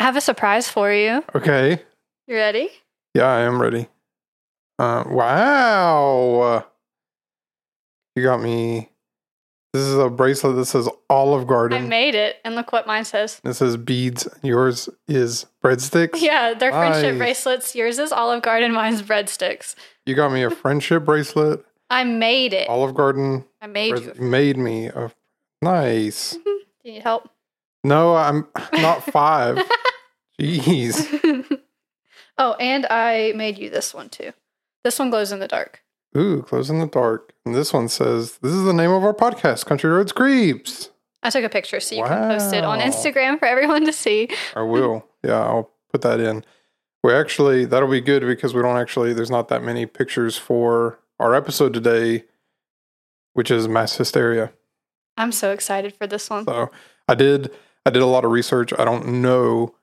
I have a surprise for you. Okay. You ready? Yeah, I am ready. Uh, wow. You got me. This is a bracelet that says Olive Garden. I made it, and look what mine says. It says beads. Yours is breadsticks. Yeah, they're friendship bracelets. Yours is Olive Garden, mine's breadsticks. You got me a friendship bracelet. I made it. Olive Garden I made bread- you. made me a nice. Do you need help? No, I'm not five. Jeez. oh, and I made you this one too. This one glows in the dark. Ooh, glows in the dark. And this one says, "This is the name of our podcast, Country Roads Creeps." I took a picture so you can post it on Instagram for everyone to see. I will. Yeah, I'll put that in. We actually that'll be good because we don't actually there's not that many pictures for our episode today, which is mass hysteria. I'm so excited for this one. So I did I did a lot of research. I don't know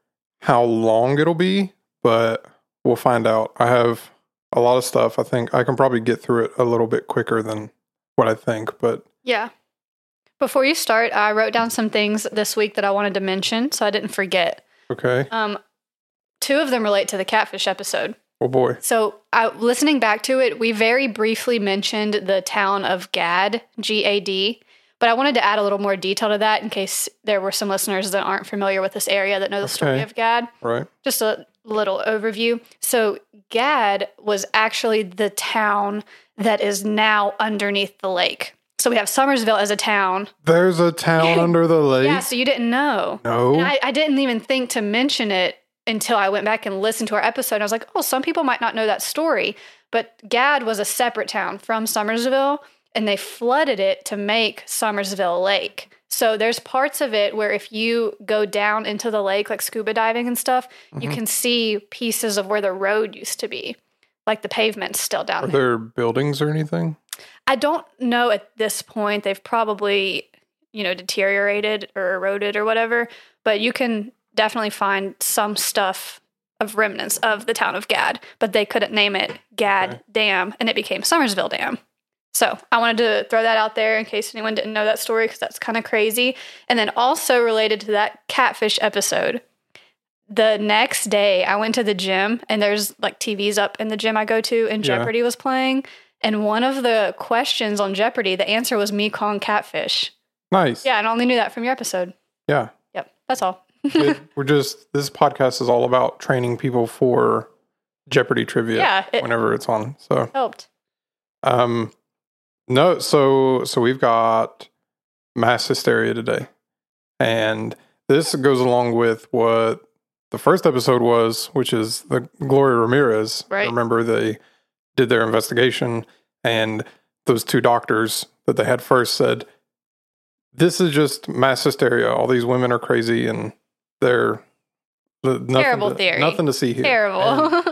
how long it'll be, but we'll find out. I have a lot of stuff. I think I can probably get through it a little bit quicker than what I think, but Yeah. Before you start, I wrote down some things this week that I wanted to mention so I didn't forget. okay. Um, two of them relate to the catfish episode. Oh boy. So, I, listening back to it, we very briefly mentioned the town of Gad, G A D, but I wanted to add a little more detail to that in case there were some listeners that aren't familiar with this area that know the story of Gad. Right. Just a little overview. So, Gad was actually the town that is now underneath the lake. So, we have Summersville as a town. There's a town under the lake. Yeah, so you didn't know. no. I, I didn't even think to mention it until I went back and listened to our episode. I was like, oh, some people might not know that story. But Gad was a separate town from Summersville, and they flooded it to make Summersville Lake. So there's parts of it where if you go down into the lake, like scuba diving and stuff, you Mhm. can see pieces of where the road used to be. Like the pavement's still down there. Are there. there buildings or anything? I don't know at this point. They've probably, you know, deteriorated or eroded or whatever, but you can definitely find some stuff of remnants of the town of Gad, but they couldn't name it Gad Okay. Dam and it became Summersville Dam. So I wanted to throw that out there in case anyone didn't know that story because that's kind of crazy. And then also related to that catfish episode, the next day I went to the gym and there's like TVs up in the gym I go to and Yeah. Jeopardy was playing. And one of the questions on Jeopardy, the answer was me calling catfish. Nice. Yeah, and I only knew that from your episode. Yeah. Yep, that's all. It- we're just this podcast is all about training people for Jeopardy trivia Yeah, it whenever it's on. So helped. um no, so so we've got mass hysteria today. And this goes along with what the first episode was, which is the Gloria Ramirez. Right. Remember they did their investigation and those two doctors that they had first said this is just mass hysteria. All these women are crazy and they're nothing Terrible to, theory. Nothing to see here. Terrible.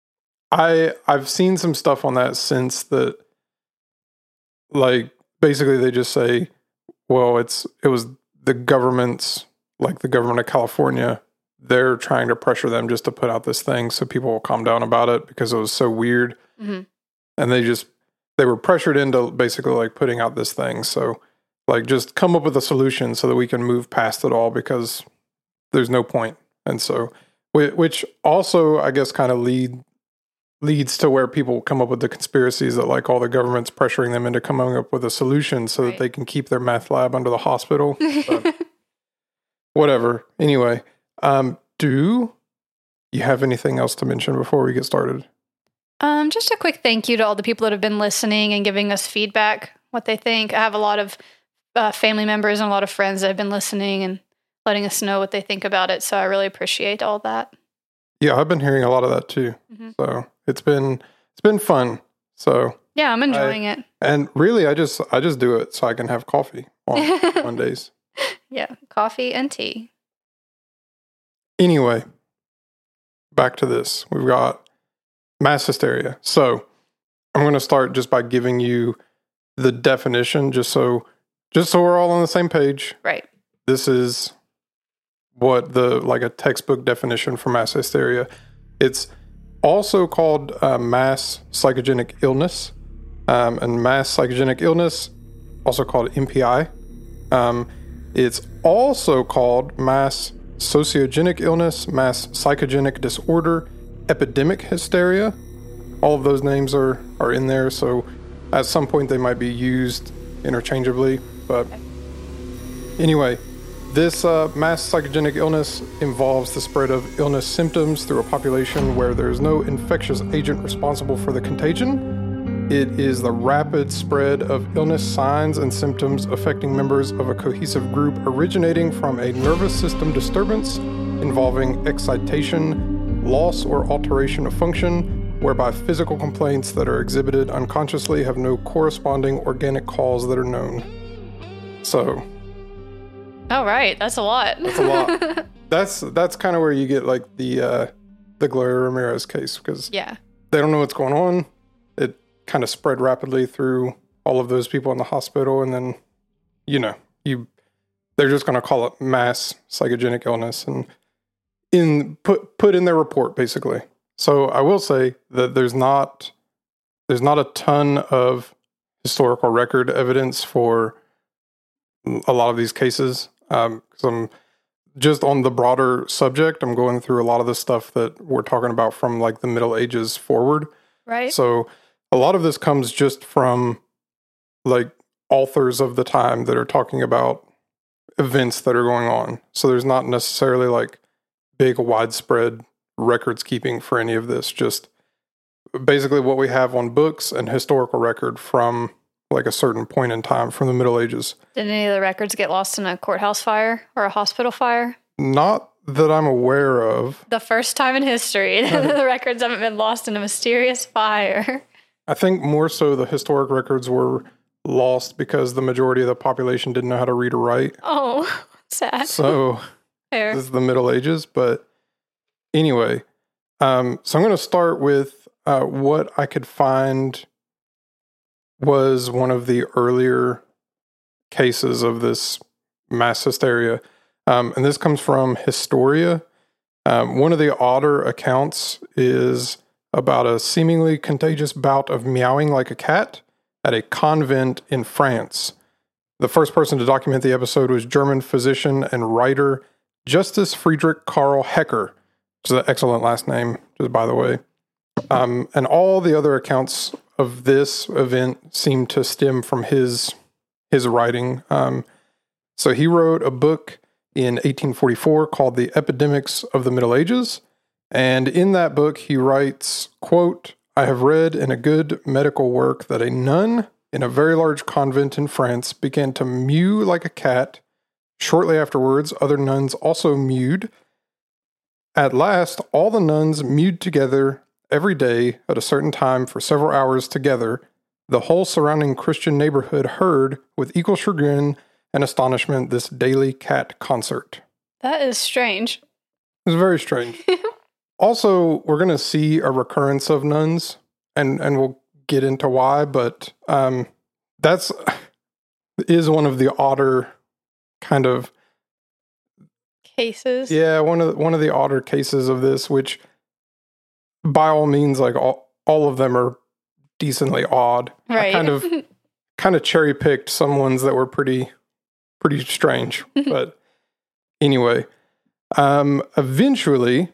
I I've seen some stuff on that since that like basically they just say well it's it was the government's like the government of California they're trying to pressure them just to put out this thing so people will calm down about it because it was so weird. Mhm. and they just they were pressured into basically like putting out this thing. So like just come up with a solution so that we can move past it all because there's no point. And so which also i guess kind of lead leads to where people come up with the conspiracies that like all the government's pressuring them into coming up with a solution so Right. that they can keep their meth lab under the hospital whatever anyway um do you have anything else to mention before we get started Um, just a quick thank you to all the people that have been listening and giving us feedback, what they think. I have a lot of uh, family members and a lot of friends that have been listening and letting us know what they think about it. So I really appreciate all that. Yeah i've been hearing a lot of that too Mhm. so it's been it's been fun so Yeah, I'm enjoying it. and really i just i just do it so i can have coffee on mondays yeah, coffee and tea. Anyway, back to this. We've got mass hysteria. So I'm going to start just by giving you the definition, just so just so we're all on the same page. Right. This is what the like a textbook definition for mass hysteria. It's also called uh, mass psychogenic illness, um, and mass psychogenic illness, also called MPI. Um, it's also called mass sociogenic illness, mass psychogenic disorder, epidemic hysteria. All of those names are, are in there, so at some point they might be used interchangeably. But anyway, this uh, mass psychogenic illness involves the spread of illness symptoms through a population where there's no infectious agent responsible for the contagion. It is the rapid spread of illness signs and symptoms affecting members of a cohesive group originating from a nervous system disturbance involving excitation, loss, or alteration of function, whereby physical complaints that are exhibited unconsciously have no corresponding organic cause that are known. So, All right, that's a lot. that's a lot. that's that's kind of where you get like the uh, the Gloria Ramirez case because yeah. they don't know what's going on. It kind of spread rapidly through all of those people in the hospital, and then you know you they're just going to call it mass psychogenic illness and in put put in their report basically. So I will say that there's not there's not a ton of historical record evidence for a lot of these cases. Um, I'm just on the broader subject. I'm going through a lot of the stuff that we're talking about from like the Middle Ages forward. Right. So a lot of this comes just from like authors of the time that are talking about events that are going on. So there's not necessarily like big widespread records keeping for any of this. Just basically what we have on books and historical record from like a certain point in time from the Middle Ages. Did any of the records get lost in a courthouse fire or a hospital fire? Not that I'm aware of. The first time in history that the records haven't been lost in a mysterious fire. I think more so the historic records were lost because the majority of the population didn't know how to read or write. Oh, sad. So Fair. this is the Middle Ages. But anyway, um, so I'm going to start with uh, what I could find was one of the earlier cases of this mass hysteria. Um, and this comes from Historia. Um, one of the odder accounts is about a seemingly contagious bout of meowing like a cat at a convent in France. The first person to document the episode was German physician and writer Justus Friedrich Karl Hecker, which is an excellent last name, just by the way. Um, and all the other accounts of this event seem to stem from his his writing. Um, so he wrote a book in 1844 called "The Epidemics of the Middle Ages," and in that book he writes, "quote I have read in a good medical work that a nun in a very large convent in France began to mew like a cat." Shortly afterwards, other nuns also mewed. At last, all the nuns mewed together every day at a certain time for several hours together. The whole surrounding Christian neighborhood heard with equal chagrin and astonishment this daily cat concert. That is strange. It's very strange. also, we're going to see a recurrence of nuns, and and we'll get into why. But um, that's is one of the odder kind of Cases. yeah one of the, one of the odder cases of this, which by all means, like all all of them are decently odd. I Right. kind of kind of cherry picked some ones that were pretty pretty strange. but anyway, um, eventually,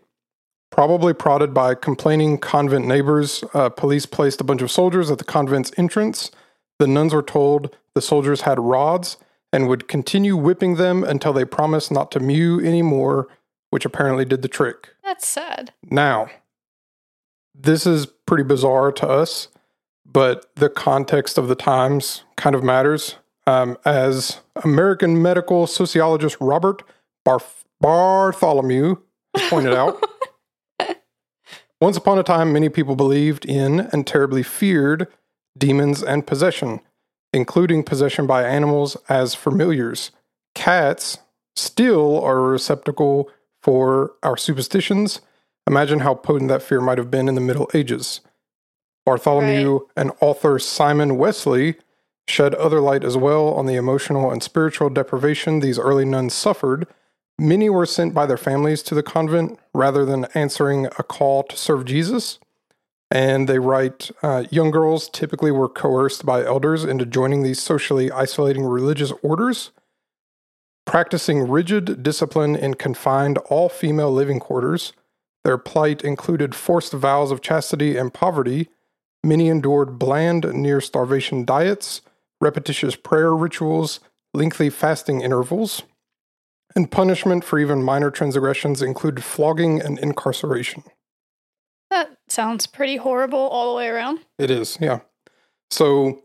probably prodded by complaining convent neighbors, uh, police placed a bunch of soldiers at the convent's entrance. The nuns were told the soldiers had rods and would continue whipping them until they promised not to mew anymore, which apparently did the trick. That's sad. Now, this is pretty bizarre to us, but the context of the times kind of matters. Um, as American medical sociologist Robert Barth- Bartholomew pointed out, once upon a time, many people believed in and terribly feared demons and possession, including possession by animals as familiars. Cats still are a receptacle for our superstitions. Imagine how potent that fear might have been in the Middle Ages. Bartholomew and author Simon Wessely shed other light as well on the emotional and spiritual deprivation these early nuns suffered. Many were sent by their families to the convent rather than answering a call to serve Jesus. And they write uh, young girls typically were coerced by elders into joining these socially isolating religious orders. practicing rigid discipline in confined all female living quarters. Their plight included forced vows of chastity and poverty. Many endured bland, near starvation diets, repetitious prayer rituals, lengthy fasting intervals, and punishment for even minor transgressions included flogging and incarceration. That sounds pretty horrible all the way around. It is, yeah. So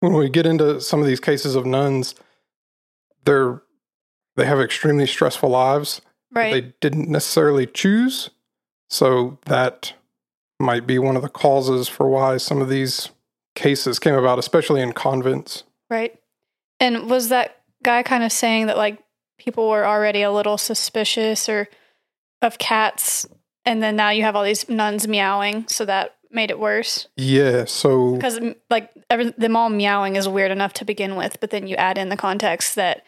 when we get into some of these cases of nuns, they're they have extremely stressful lives Right. they didn't necessarily choose. So that might be one of the causes for why some of these cases came about, especially in convents. Right. And was that guy kind of saying that like people were already a little suspicious or of cats and then now you have all these nuns meowing so that made it worse Yeah. So because like every, them all meowing is weird enough to begin with but then you add in the context that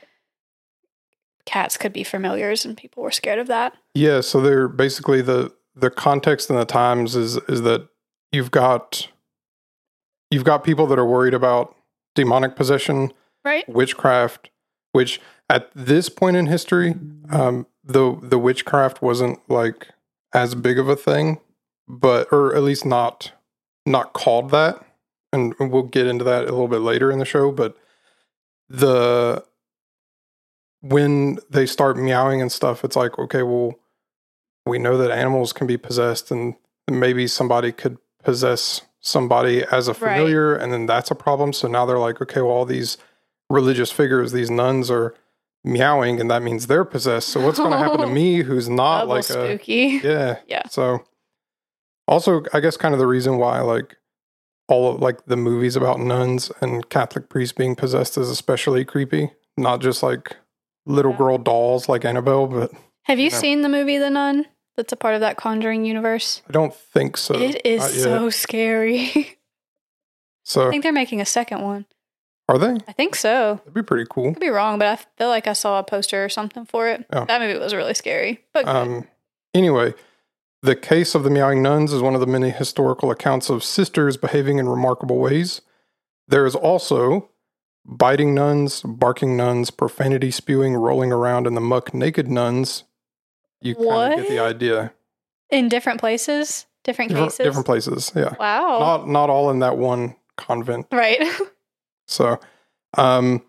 cats could be familiars and people were scared of that yeah. So they're basically the the context and the times is is that you've got you've got people that are worried about demonic possession, right witchcraft, which at this point in history, um, the the witchcraft wasn't like as big of a thing, but or at least not not called that. And we'll get into that a little bit later in the show. But the when they start meowing and stuff, it's like okay, well, we know that animals can be possessed, and maybe somebody could possess somebody as a Right. familiar, and then that's a problem. So now they're like, okay, well, all these religious figures, these nuns are meowing, and that means they're possessed. So what's going to happen to me, who's not double like a spooky yeah, Yeah. So also, I guess kind of the reason why like all of like the movies about nuns and Catholic priests being possessed is especially creepy. Not just like little girl dolls like Annabelle, but have you Yeah. seen the movie the nun that's a part of that conjuring universe I don't think so. it is so scary So i think they're making a second one are they? i think so That'd be pretty cool. could be wrong, but I feel like I saw a poster or something for it. Yeah. That movie was really scary. But Um, anyway, the case of the meowing nuns is one of the many historical accounts of sisters behaving in remarkable ways. There is also biting nuns, barking nuns, profanity spewing, rolling around in the muck naked nuns. You kind of get the idea. in different places, different, Different, cases. different places, yeah. wow. Not not all in that one convent. right. So, um,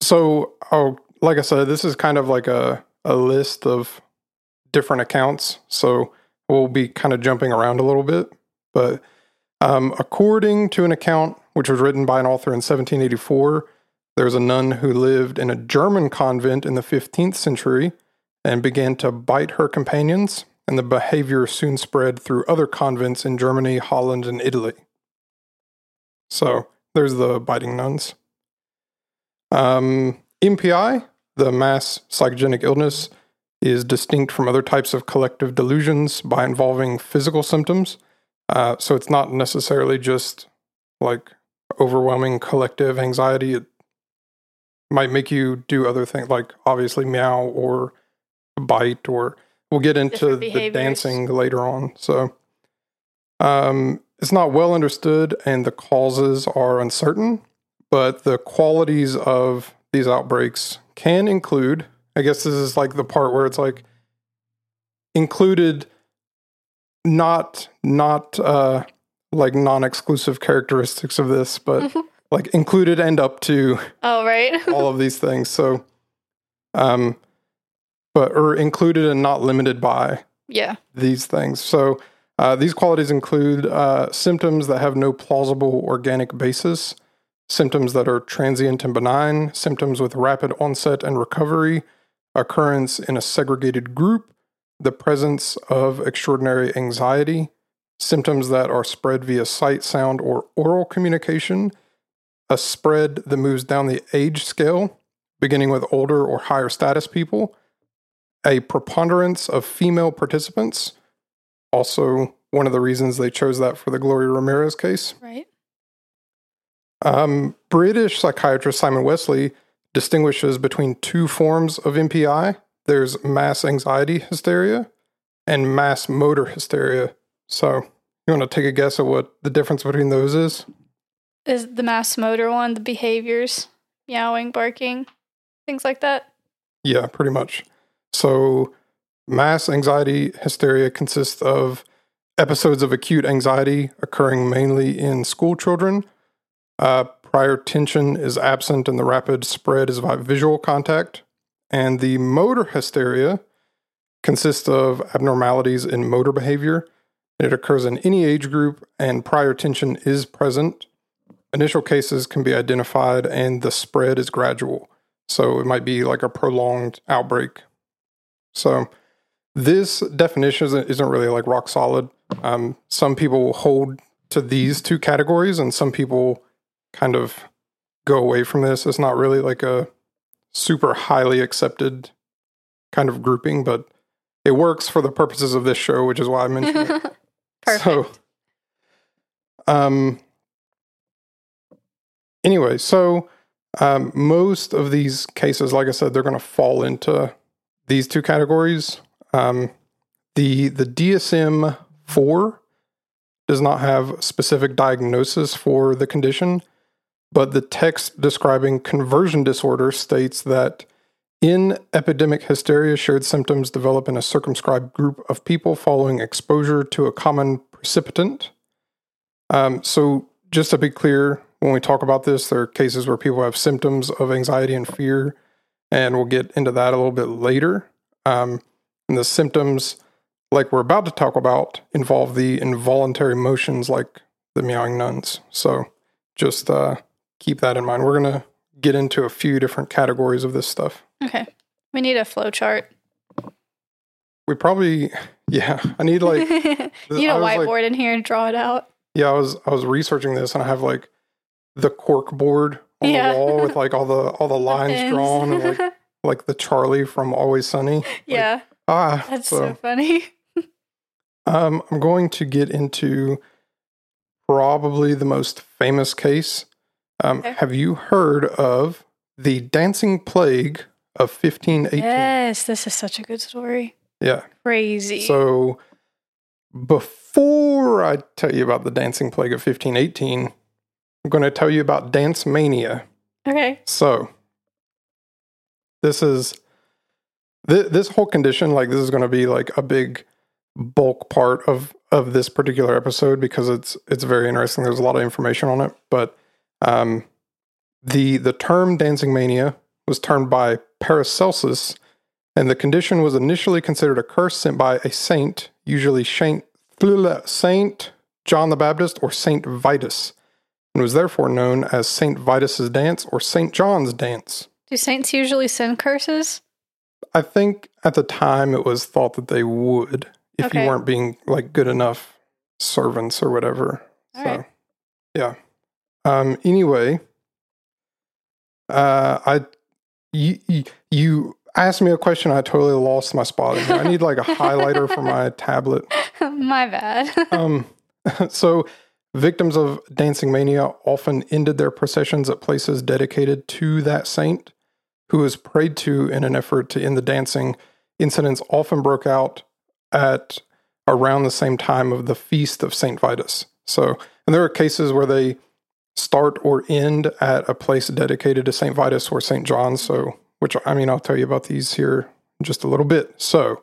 so oh, like I said, this is kind of like a a list of different accounts. So we'll be kind of jumping around a little bit, but um, according to an account which was written by an author in 1784, there was a nun who lived in a German convent in the 15th century and began to bite her companions, and the behavior soon spread through other convents in Germany, Holland, and Italy. So there's the biting nuns. Um, MPI, the mass psychogenic illness, is distinct from other types of collective delusions by involving physical symptoms. Uh, so it's not necessarily just like overwhelming collective anxiety. It might make you do other things, like obviously meow or bite, or we'll get into the dancing later on. So um, it's not well understood, and the causes are uncertain. But the qualities of these outbreaks can include. I guess this is like the part where it's like included, not not uh, like non-exclusive characteristics of this, but like included and up to oh, right. all of these things. So, um, but or included and not limited by yeah. these things. So uh, these qualities include uh, symptoms that have no plausible organic basis, symptoms that are transient and benign, symptoms with rapid onset and recovery, occurrence in a segregated group, the presence of extraordinary anxiety, symptoms that are spread via sight, sound, or oral communication, a spread that moves down the age scale, beginning with older or higher status people, a preponderance of female participants. Also, one of the reasons they chose that for the Gloria Ramirez case. Right. Um, British psychiatrist Simon Wessely distinguishes between two forms of MPI there's mass anxiety hysteria and mass motor hysteria. So, you want to take a guess at what the difference between those is? Is the mass motor one the behaviors? Meowing, barking. things like that. Yeah, pretty much. So, mass anxiety hysteria consists of episodes of acute anxiety occurring mainly in school children. Uh, prior tension is absent, and the rapid spread is by visual contact. And the motor hysteria consists of abnormalities in motor behavior. It occurs in any age group, and prior tension is present. Initial cases can be identified, and the spread is gradual. So it might be like a prolonged outbreak. So this definition isn't, really like rock solid. Um, some people hold to these two categories, and some people kind of go away from this. It's not really like a super highly accepted kind of grouping, but it works for the purposes of this show, which is why I mentioned it. Perfect. So, um, anyway, so um, most of these cases, like I said, they're going to fall into these two categories. Um, the the DSM four does not have specific diagnosis for the condition, but the text describing conversion disorder states that in epidemic hysteria, shared symptoms develop in a circumscribed group of people following exposure to a common precipitant. Um, so, just to be clear, when we talk about this, there are cases where people have symptoms of anxiety and fear, and we'll get into that a little bit later. Um, and the symptoms, like we're about to talk about, involve the involuntary motions like the meowing nuns. So, just uh, keep that in mind. We're going to get into a few different categories of this stuff. Okay. We need a flow chart. We probably, yeah, I need like, you need a was like- whiteboard in here and draw it out. yeah, I was I was researching this and I have like the cork board on Yeah. the wall with like all the all the lines Pins. drawn and like like the Charlie from Always Sunny. yeah, Ah, that's so, so funny. um, I'm going to get into probably the most famous case. Um, Okay. Have you heard of the dancing plague of 1518? Yes, this is such a good story. yeah. Crazy. So before I tell you about the dancing plague of 1518, I'm going to tell you about dance mania. okay. So this is th- this whole condition like this is going to be like a big bulk part of of this particular episode because it's it's very interesting. There's a lot of information on it, but um the the term dancing mania was termed by Paracelsus and the condition was initially considered a curse sent by a saint, usually Saint Saint John the Baptist or Saint Vitus, and was therefore known as Saint Vitus's dance or Saint John's dance. Do saints usually send curses? I think at the time it was thought that they would if Okay. you weren't being like good enough servants or whatever. All so, right. yeah. Um. Anyway, uh, I you, you you asked me a question. I totally lost my spot. I need like a highlighter for my tablet. My bad. Um. So. Victims of dancing mania often ended their processions at places dedicated to that saint, who was prayed to in an effort to end the dancing. Incidents often broke out at around the same time of the feast of Saint Vitus. So, and there are cases where they start or end at a place dedicated to Saint Vitus or Saint John. So, which I mean, I'll tell you about these here in just a little bit. So,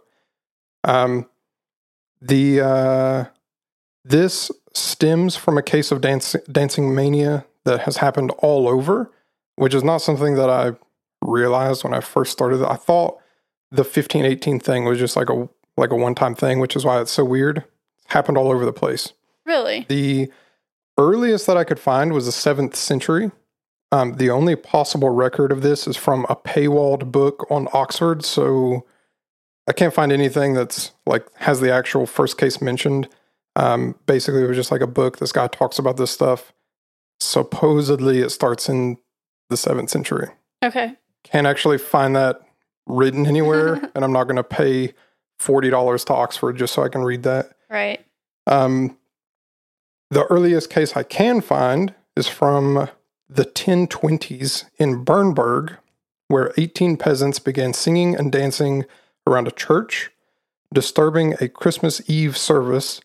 um, the uh, this stems from a case of dance, dancing mania that has happened all over, which is not something that I realized when I first started. I thought the fifteen eighteen thing was just like a like a one time thing, which is why it's so weird. It happened all over the place. really? The earliest that I could find was the seventh century. Um, the only possible record of this is from a paywalled book on Oxford, so I can't find anything that's like has the actual first case mentioned. Um, basically, it was just like a book. This guy talks about this stuff. Supposedly, it starts in the seventh century. Okay. Can't actually find that written anywhere, and I'm not going to pay forty dollars to Oxford just so I can read that. Right. Um, the earliest case I can find is from the 1020s in Bernburg, where 18 peasants began singing and dancing around a church, disturbing a Christmas Eve service.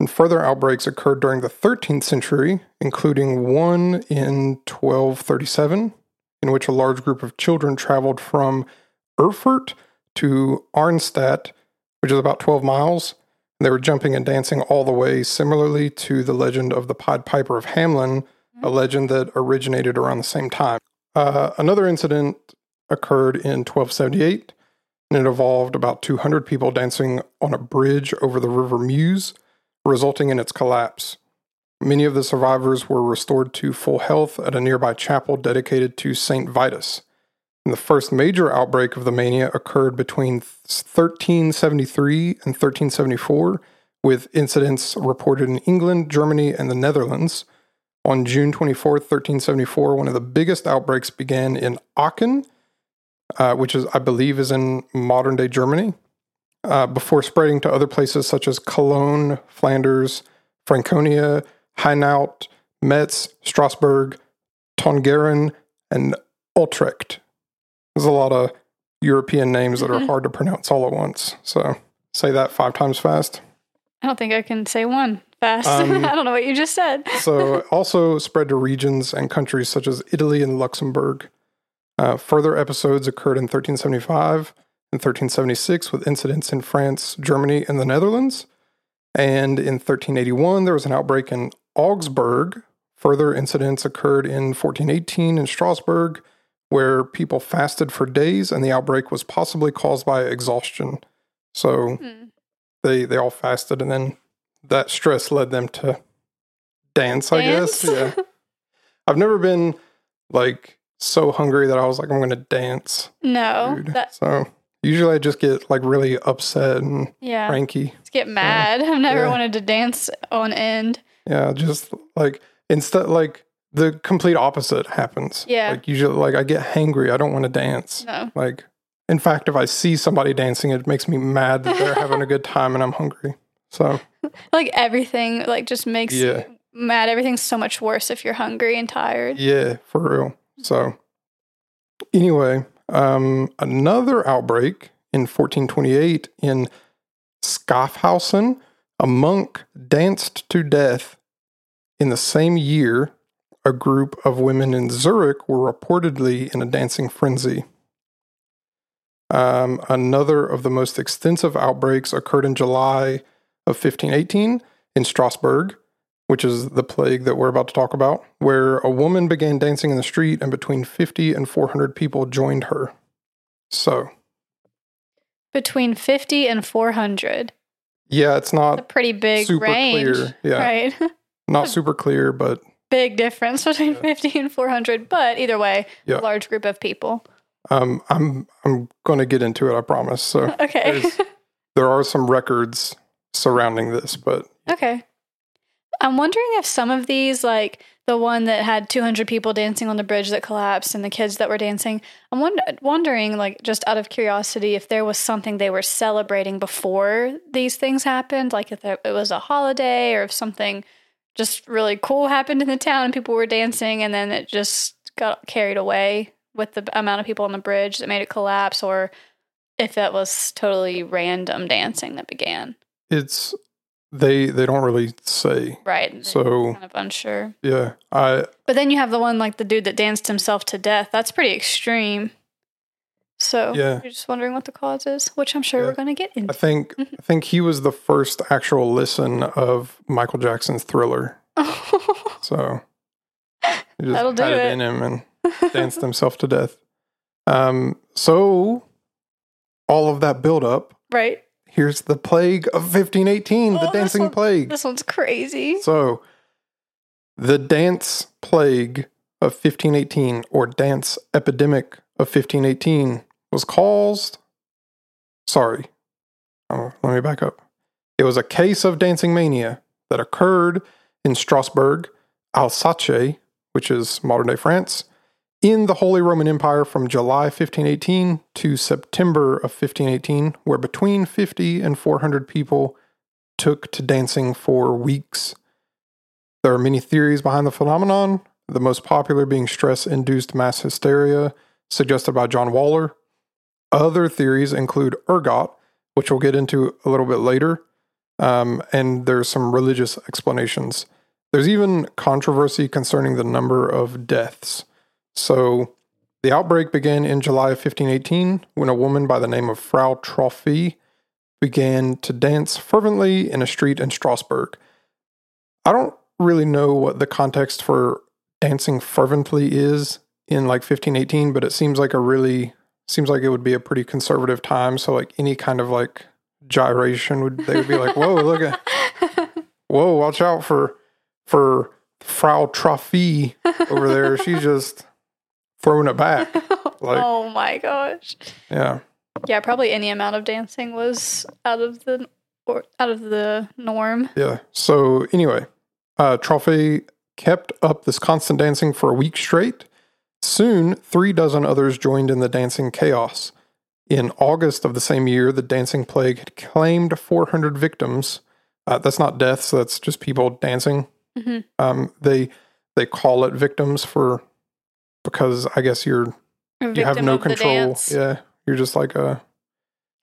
And further outbreaks occurred during the 13th century, including one in 1237, in which a large group of children traveled from Erfurt to Arnstadt, which is about 12 miles. They were jumping and dancing all the way, similarly to the legend of the Pied Piper of Hamelin, a legend that originated around the same time. Uh, another incident occurred in 1278, and it involved about 200 people dancing on a bridge over the River Meuse, resulting in its collapse. Many of the survivors were restored to full health at a nearby chapel dedicated to Saint Vitus. And the first major outbreak of the mania occurred between 1373 and 1374, with incidents reported in England, Germany, and the Netherlands. On June 24, 1374, one of the biggest outbreaks began in Aachen, uh, which is, I believe, is in modern day Germany, uh, before spreading to other places such as Cologne, Flanders, Franconia, Hainaut, Metz, Strasbourg, Tongeren, and Utrecht. There's a lot of European names that are Mhm. hard to pronounce all at once. So say that five times fast. I don't think I can say one fast. Um, I don't know what you just said. So also spread to regions and countries such as Italy and Luxembourg. Uh, further episodes occurred in 1375 and 1376 with incidents in France, Germany, and the Netherlands. And in 1381, there was an outbreak in Augsburg. Further incidents occurred in 1418 in Strasbourg, where people fasted for days, and the outbreak was possibly caused by exhaustion. So Hmm. they they all fasted, and then that stress led them to dance. I guess. Yeah. I've never been like so hungry that I was like, I'm going to dance. no, that So usually I just get like really upset and yeah. cranky. Let's get mad. I've never Yeah. wanted to dance on end. Yeah, just like instead, like the complete opposite happens. Yeah. Like usually, like I get hangry. I don't want to dance. No. Like, in fact, if I see somebody dancing, it makes me mad that they're having a good time and I'm hungry. So Like everything like just makes Yeah. you mad. Everything's so much worse if you're hungry and tired. Yeah, for real. So, anyway, um, another outbreak in 1428 in Schaffhausen, a monk danced to death. In the same year, a group of women in Zurich were reportedly in a dancing frenzy. Um, another of the most extensive outbreaks occurred in July of 1518 in Strasbourg which is the plague that we're about to talk about, where a woman began dancing in the street and between 50 and 400 people joined her. So, Between 50 and 400. yeah, it's not A pretty big range. clear. Yeah, Right. not super clear, but big difference between Yeah. 50 and 400, but either way, Yeah. a large group of people. um, I'm I'm going to get into it. I promise. So Okay. There are some records surrounding this, but okay. I'm wondering if some of these, like the one that had 200 people dancing on the bridge that collapsed and the kids that were dancing, I'm wonder- wondering, like, just out of curiosity, if there was something they were celebrating before these things happened, like if it was a holiday or if something just really cool happened in the town and people were dancing and then it just got carried away with the amount of people on the bridge that made it collapse, or if that was totally random dancing that began. it's they they don't really say. Right. So I'm kind of unsure. yeah, I But then you have the one like the dude that danced himself to death. That's pretty extreme. So Yeah. you're just wondering what the cause is, which I'm sure Yeah. we're going to get into. I think I think he was the first actual listen of Michael Jackson's Thriller. So he just That'll do had it, it. in him and danced himself to death. Um, so all of that build up, right. here's the plague of 1518, Oh, the dancing one- plague. This one's crazy. So the dance plague of 1518 or dance epidemic of 1518 was caused sorry. Oh, let me back up. It was a case of dancing mania that occurred in Strasbourg, Alsace, which is modern day France, in the Holy Roman Empire from July 1518 to September of 1518, where between 50 and 400 people took to dancing for weeks. There are many theories behind the phenomenon, the most popular being stress induced mass hysteria, suggested by John Waller. Other theories include ergot, which we'll get into a little bit later, um, and there's some religious explanations. There's even controversy concerning the number of deaths. So The outbreak began in July of 1518 when a woman by the name of Frau Troffea began to dance fervently in a street in Strasbourg. I don't really know what the context for dancing fervently is in like 1518, but it seems like a really seems like it would be a pretty conservative time. So like any kind of like gyration would they would be like, whoa, look at whoa, watch out for for Frau Troffea over there. She's just throwing it back. Like oh my gosh. yeah. Yeah, probably any amount of dancing was out of the or out of the norm. Yeah. So anyway, uh, Troffea kept up this constant dancing for a week straight. Soon, three dozen others joined in the dancing chaos. In August of the same year, the dancing plague had claimed 400 victims. Uh, that's not deaths; that's just people dancing. Mhm. Um, they they call it victims for because I guess you're you have no control. Yeah, you're just like a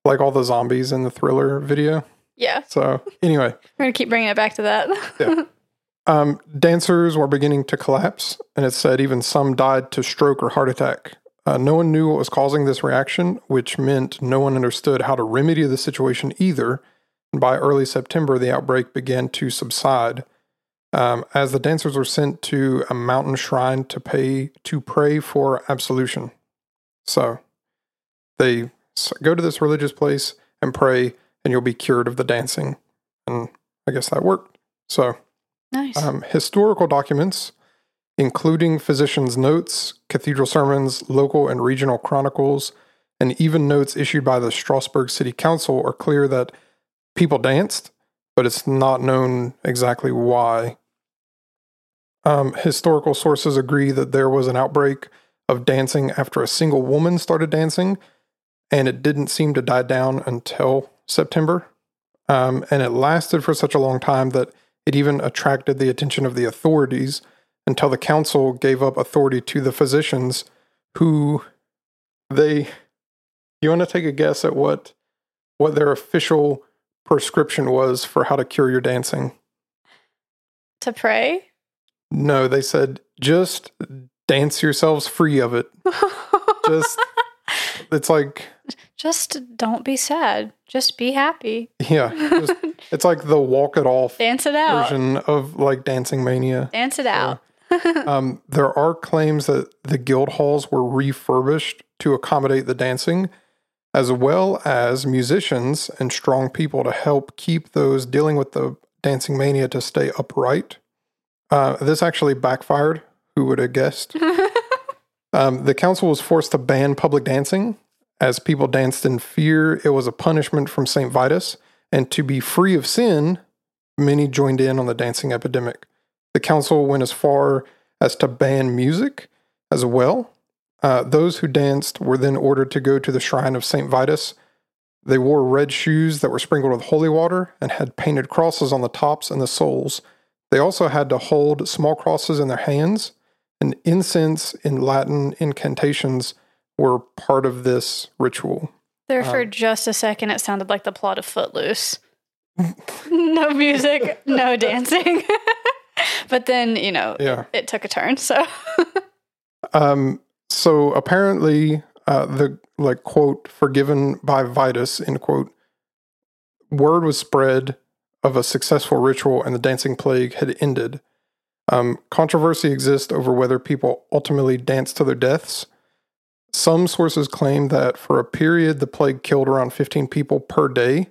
like all the zombies in the thriller video. Yeah, So anyway, we're gonna keep bringing it back to that. Yeah. Um, dancers were beginning to collapse, and it said even some died to stroke or heart attack. Uh, no one knew what was causing this reaction, which meant no one understood how to remedy the situation either. And by early September, the outbreak began to subside. Um, as the dancers were sent to a mountain shrine to pay to pray for absolution. So they go to this religious place and pray, and you'll be cured of the dancing. And I guess that worked. So nice. um, historical documents, including physicians' notes, cathedral sermons, local and regional chronicles, and even notes issued by the Strasbourg City Council, are clear that people danced, but it's not known exactly why. Um, historical sources agree that there was an outbreak of dancing after a single woman started dancing, and it didn't seem to die down until September. Um, and it lasted for such a long time that it even attracted the attention of the authorities until the council gave up authority to the physicians who they you want to take a guess at what what their official prescription was for how to cure your dancing? to pray. No, they said just dance yourselves free of it. Just it's like Just don't be sad. Just be happy. yeah, just, it's like the walk it off Dance it out. version of like dancing mania. Dance it out. Um, there are claims that the guild halls were refurbished to accommodate the dancing, as well as musicians and strong people to help keep those dealing with the dancing mania to stay upright. Uh, this actually backfired. Who would have guessed? um, the council was forced to ban public dancing. As people danced in fear, it was a punishment from St. Vitus. And to be free of sin, many joined in on the dancing epidemic. The council went as far as to ban music as well. Uh, those who danced were then ordered to go to the shrine of St. Vitus. They wore red shoes that were sprinkled with holy water and had painted crosses on the tops and the soles. They also had to hold small crosses in their hands, and incense in Latin incantations were part of this ritual. There for Um, just a second, it sounded like the plot of Footloose. no music, no dancing. but then, you know, Yeah. it took a turn. So, Um, so apparently, uh, the like quote forgiven by Vitus end quote word was spread of a successful ritual and the dancing plague had ended. Um, controversy exists over whether people ultimately danced to their deaths. Some sources claim that for a period the plague killed around 15 people per day,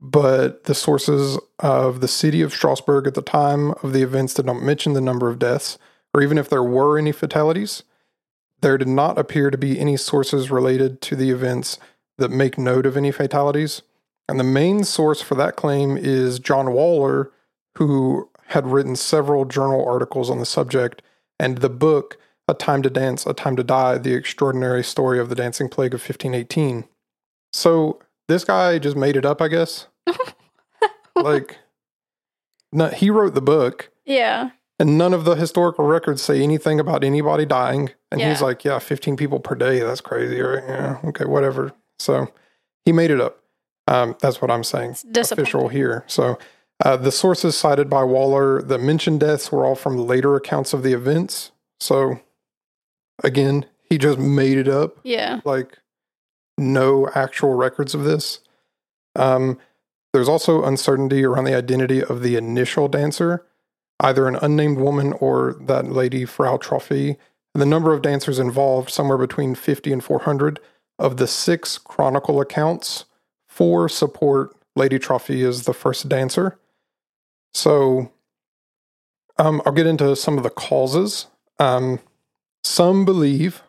but the sources of the city of Strasbourg at the time of the events did not mention the number of deaths, or even if there were any fatalities. There did not appear to be any sources related to the events that make note of any fatalities. And the main source for that claim is John Waller, who had written several journal articles on the subject, and the book, A Time to Dance, A Time to Die The Extraordinary Story of the Dancing Plague of 1518. So this guy just made it up, I guess. like, no, he wrote the book, yeah. and none of the historical records say anything about anybody dying. And he's like, yeah, 15 people per day. That's crazy. Right? Yeah. Okay, whatever. So he made it up. Um, that's what I'm saying. Official here. So uh, the sources cited by Waller that mentioned deaths were all from later accounts of the events. So again, he just made it up. Yeah. Like no actual records of this. Um, there's also uncertainty around the identity of the initial dancer, either an unnamed woman or that lady Frau Troffea. The number of dancers involved, somewhere between 50 and 400. Of the six chronicle accounts, four support Lady Troffea as the first dancer. So um, I'll get into some of the causes. Um, some believe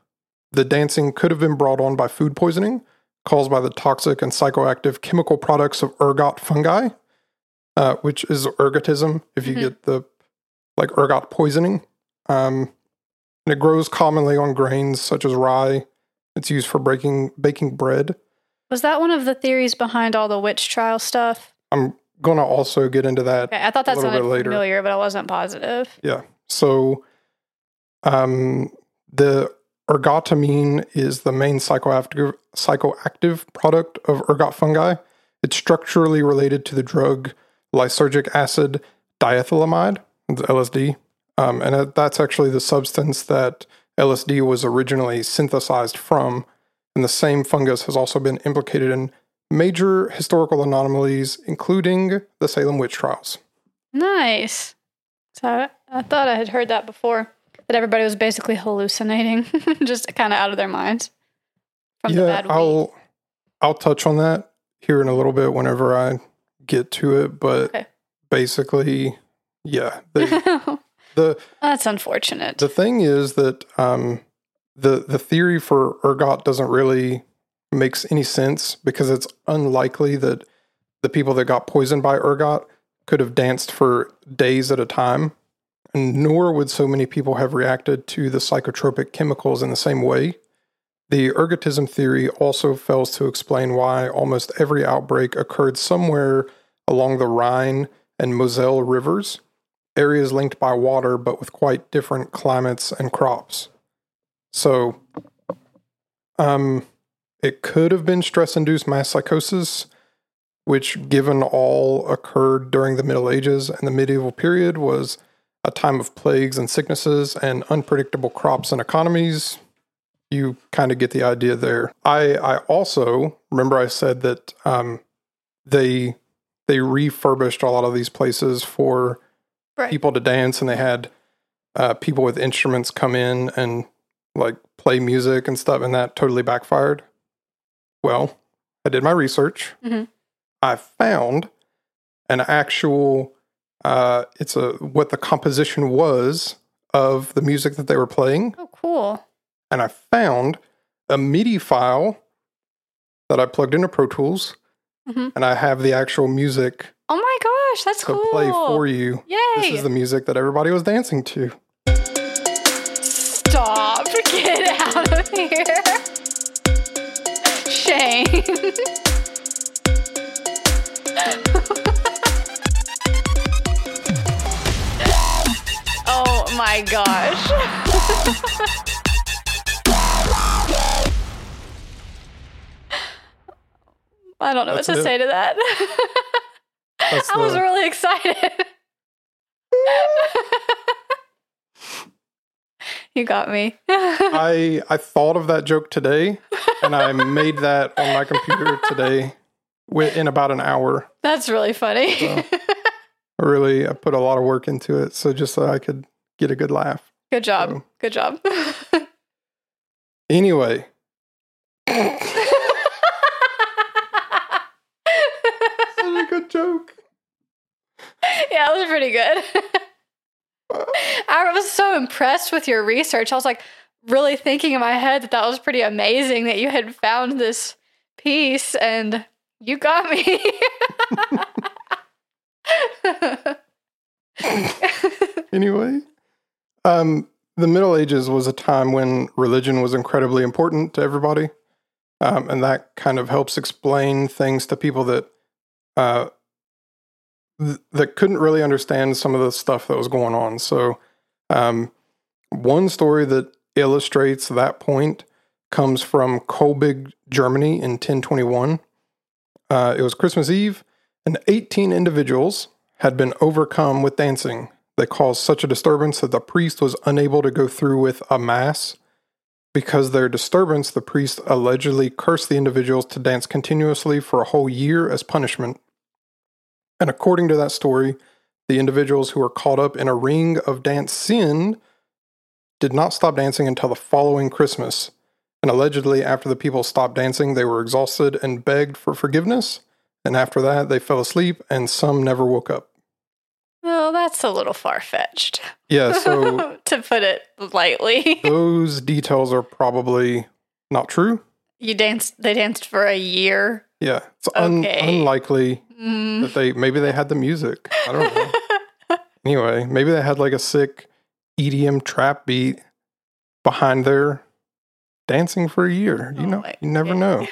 the dancing could have been brought on by food poisoning caused by the toxic and psychoactive chemical products of ergot fungi, uh, which is ergotism if you Mhm. get the like ergot poisoning. Um, and it grows commonly on grains such as rye. It's used for breaking baking bread. Was that one of the theories behind all the witch trial stuff? I'm going to also get into that Okay, I thought that A little sounded bit later. familiar, but I wasn't positive. Yeah. So um, the ergotamine is the main psychoactive psychoactive product of ergot fungi. It's structurally related to the drug lysergic acid diethylamide, LSD. Um, and that's actually the substance that LSD was originally synthesized from. And the same fungus has also been implicated in major historical anomalies, including the Salem witch trials. Nice. So I, I thought I had heard that before. That everybody was basically hallucinating, just kind of out of their minds from the yeah, bad weed. I'll I'll touch on that here in a little bit whenever I get to it. But Okay. basically, yeah, they, the That's unfortunate. the thing is that um, the the theory for ergot doesn't really makes any sense because it's unlikely that the people that got poisoned by ergot could have danced for days at a time, nor would so many people have reacted to the psychotropic chemicals in the same way. The ergotism theory also fails to explain why almost every outbreak occurred somewhere along the Rhine and Moselle rivers, areas linked by water but with quite different climates and crops. So, um, it could have been stress induced mass psychosis, which, given all occurred during the Middle Ages and the medieval period, was a time of plagues and sicknesses and unpredictable crops and economies. You kind of get the idea there. I, I also remember I said that um, they they refurbished a lot of these places for Right. people to dance, and they had uh, people with instruments come in and like play music and stuff, and that totally backfired. Well, I did my research. Mhm. I found an actual. Uh, it's a what the composition was of the music that they were playing, oh, cool. and I found a MIDI file that I plugged into Pro Tools, Mhm. and I have the actual music Oh my gosh, that's to cool. play for you. Yay. This is the music that everybody was dancing to. Stop. Get out of here. Oh my gosh. I don't know That's what to it. say to that. I was really excited. you got me. I I thought of that joke today, and I made that on my computer today, in about an hour. That's really funny. So- I really, I put a lot of work into it, so just so I could get a good laugh. Good job. So- Good job. Anyway, such a good joke. yeah, that was pretty good. I was so impressed with your research. I was like really thinking in my head that that was pretty amazing that you had found this piece and you got me. Anyway, um, the Middle Ages was a time when religion was incredibly important to everybody, um, and that kind of helps explain things to people that uh, th- that couldn't really understand some of the stuff that was going on. So, um, one story that illustrates that point comes from Kolbig, Germany, in 1021. Uh, it was Christmas Eve, and 18 individuals had been overcome with dancing. They caused such a disturbance that the priest was unable to go through with a mass. because their disturbance, the priest allegedly cursed the individuals to dance continuously for a whole year as punishment. And according to that story, the individuals who were caught up in a ring of dance sin did not stop dancing until the following Christmas. And allegedly, after the people stopped dancing, they were exhausted and begged for forgiveness. And after that, they fell asleep, and some never woke up. Well, that's a little far fetched. Yeah, so to put it lightly. those details are probably not true. You danced they danced for a year. Yeah, it's un- unlikely Mm. that they maybe they had the music. I don't know. anyway, maybe they had like a sick EDM trap beat behind their dancing for a year. You Oh know, you never know.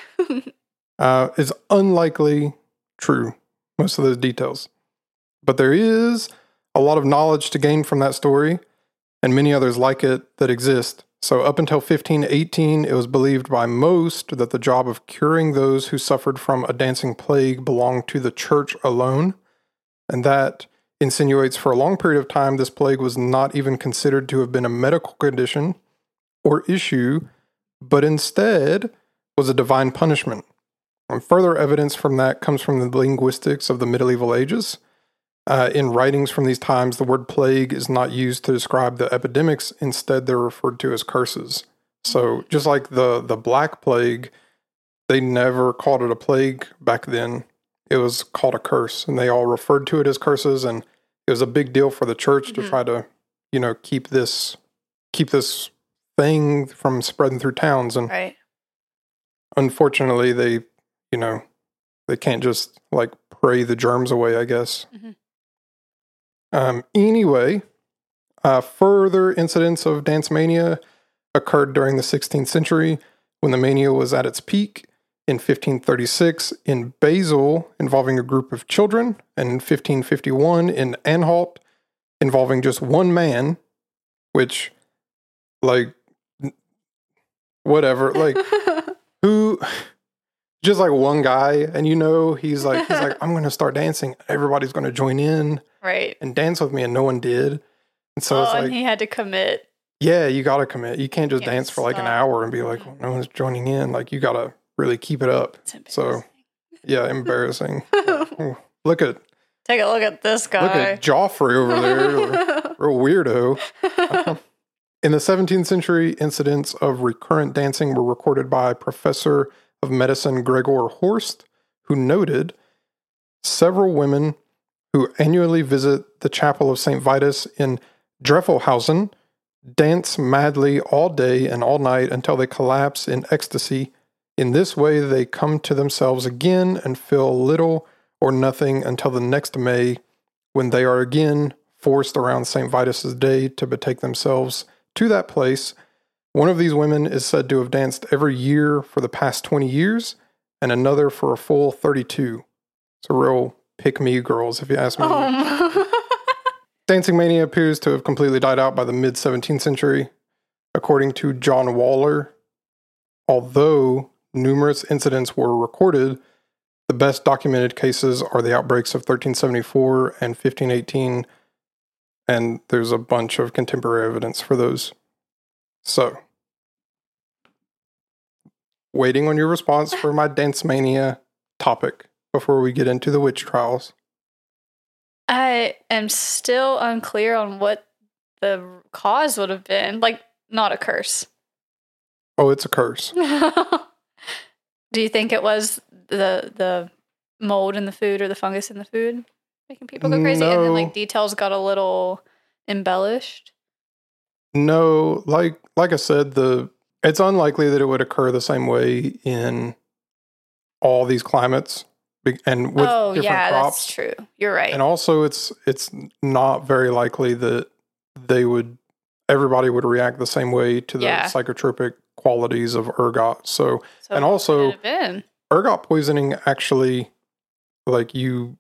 uh, is unlikely true, most of those details. But there is a lot of knowledge to gain from that story, and many others like it that exist. So, up until 1518, it was believed by most that the job of curing those who suffered from a dancing plague belonged to the church alone, and that insinuates for a long period of time this plague was not even considered to have been a medical condition or issue, but instead was a divine punishment. And further evidence from that comes from the linguistics of the medieval ages. Uh, in writings from these times, the word plague is not used to describe the epidemics. Instead, they're referred to as curses. So, just like the, the Black Plague, they never called it a plague back then. It was called a curse, and they all referred to it as curses. And it was a big deal for the church to Mhm. try to, you know, keep this keep this thing from spreading through towns. And right. unfortunately they you know they can't just like pray the germs away i guess Mhm. Um anyway uh further incidents of dance mania occurred during the 16th century when the mania was at its peak in 1536 in Basel involving a group of children and in 1551 in Anhalt involving just one man which like whatever like who just like one guy and you know he's like he's like i'm gonna start dancing. Everybody's gonna join in right. and dance with me and no one did. And so oh, it's and like he had to commit. yeah you gotta commit. You can't just Can't dance for like an hour and be like well, no one's joining in. Like you gotta really keep it up. It's So, yeah embarrassing. Look at Take a look at this guy. look at joffrey over there real weirdo. Um, in the 17th century, incidents of recurrent dancing were recorded by Professor of Medicine Gregor Horst, who noted several women who annually visit the chapel of St. Vitus in Drefelhausen dance madly all day and all night until they collapse in ecstasy. In this way, they come to themselves again and feel little or nothing until the next May, when they are again forced around St. Vitus's day to betake themselves to that place. One of these women is said to have danced every year for the past 20 years, and another for a full 32. It's a real pick me girls, if you ask me. Um, Dancing mania appears to have completely died out by the mid 17th century. According to John Waller, although numerous incidents were recorded, the best documented cases are the outbreaks of 1374 and 1518, and there's a bunch of contemporary evidence for those. So, waiting on your response for my dance mania topic before we get into the witch trials. I am still unclear on what the cause would have been. Like, not a curse. Oh, it's a curse. Do you think it was the the mold in the food or the fungus in the food making people go crazy? And then like details got a little embellished. No, like like I said, the it's unlikely that it would occur the same way in all these climates and with oh different yeah, crops. that's true. You're right. And also, it's it's not very likely that they would everybody would react the same way to the Yeah. psychotropic qualities of ergot. So so and also- could it have been? ergot poisoning actually, like you,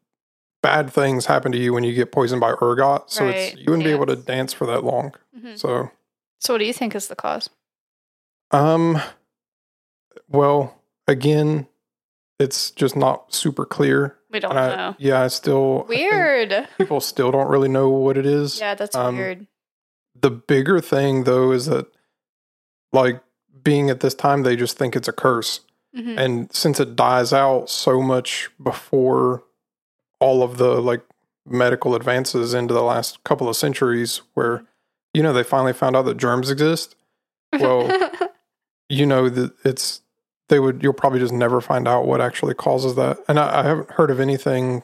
bad things happen to you when you get poisoned by ergot. So it's you wouldn't be able to dance. for that long. Mhm. So So what do you think is the cause? Um, well, again, it's just not super clear. We don't I, know. yeah, I still I Weird. people still don't really know what it is. Yeah, that's um, weird. The bigger thing though is that like being at this time, they just think it's a curse. Mhm. And since it dies out so much before all of the like medical advances into the last couple of centuries, where, you know, they finally found out that germs exist, well, you know, that it's, they would, you'll probably just never find out what actually causes that. And I, I haven't heard of anything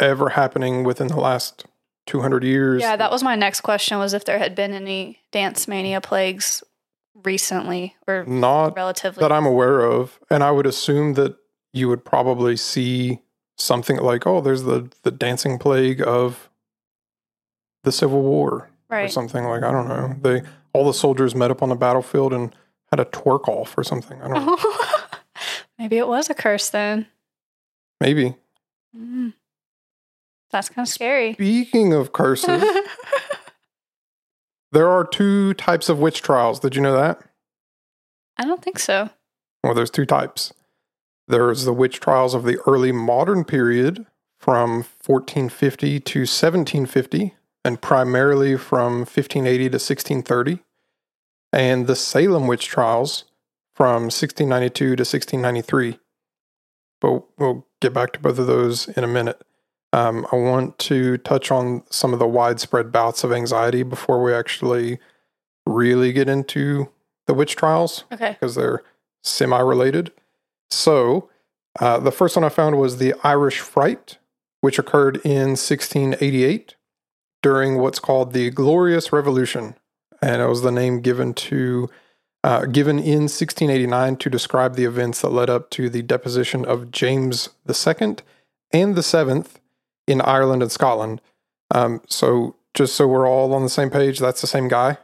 ever happening within the last 200 years. yeah, that was my next question was if there had been any dance mania plagues recently or Not relatively. that I'm aware of, and I would assume that you would probably see something like, "Oh, there's the the dancing plague of the Civil War," or something like I don't know. They all the soldiers met up on the battlefield and had a twerk off or something. I don't know. Maybe it was a curse then. Maybe. Mm. That's kind of scary. Speaking of curses, there are two types of witch trials. Did you know that? I don't think so. Well, there's two types. There's the witch trials of the early modern period from 1450 to 1750, and primarily from 1580 to 1630, and the Salem witch trials from 1692 to 1693. But we'll get back to both of those in a minute. Um, I want to touch on some of the widespread bouts of anxiety before we actually really get into the witch trials Okay. because they're semi related. So, uh, the first one I found was the Irish Fright, which occurred in 1688 during what's called the Glorious Revolution. And it was the name given to. Uh, given in 1689 to describe the events that led up to the deposition of James II and the Seventh in Ireland and Scotland. Um, so, just so we're all on the same page, that's the same guy.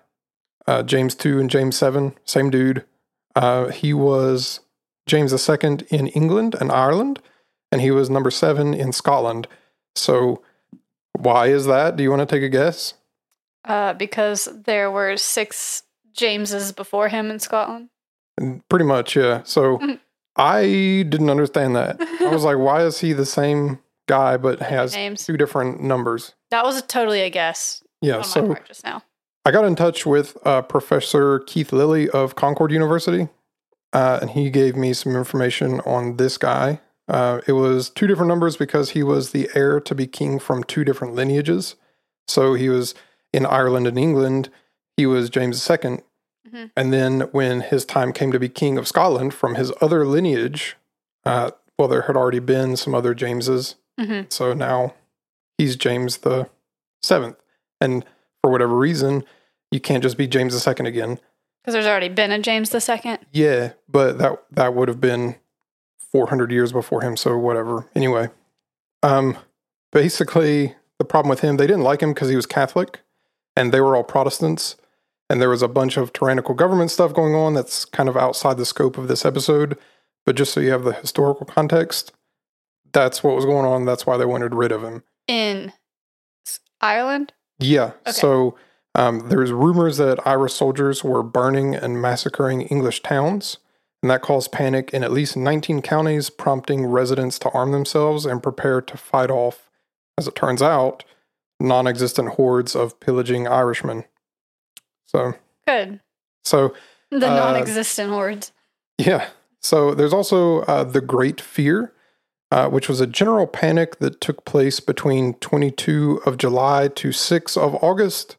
Uh, James II and James VII, same dude. Uh, he was James II in England and Ireland, and he was number seven in Scotland. So, why is that? Do you want to take a guess? Uh, because there were six Jameses before him in Scotland. Pretty much, yeah. So. I didn't understand that. I was like, why is he the same guy but has names. two different numbers? That was totally a guess Yeah. on my So, part just now. I got in touch with uh, Professor Keith Lilly of Concord University, uh, and he gave me some information on this guy. Uh, it was two different numbers because he was the heir to be king from two different lineages. So he was in Ireland and England, he was James II. Mhm. And then when his time came to be king of Scotland from his other lineage, uh, well, there had already been some other Jameses. hmm So now he's James the seventh. And for whatever reason, you can't just be James the second again. Because there's already been a James the Second. Yeah, but that that would have been 400 years before him, so whatever. Anyway, um basically the problem with him, they didn't like him because he was Catholic and they were all Protestants and there was a bunch of tyrannical government stuff going on that's kind of outside the scope of this episode, but just so you have the historical context, that's what was going on, that's why they wanted rid of him. in Ireland. Yeah. Okay. So um, there's rumors that Irish soldiers were burning and massacring English towns, and that caused panic in at least 19 counties, prompting residents to arm themselves and prepare to fight off, as it turns out, non existent hordes of pillaging Irishmen. So, Good. so The Uh, non-existent hordes. yeah. So there's also uh, the Great Fear, uh, which was a general panic that took place between 22 of July to 6 of August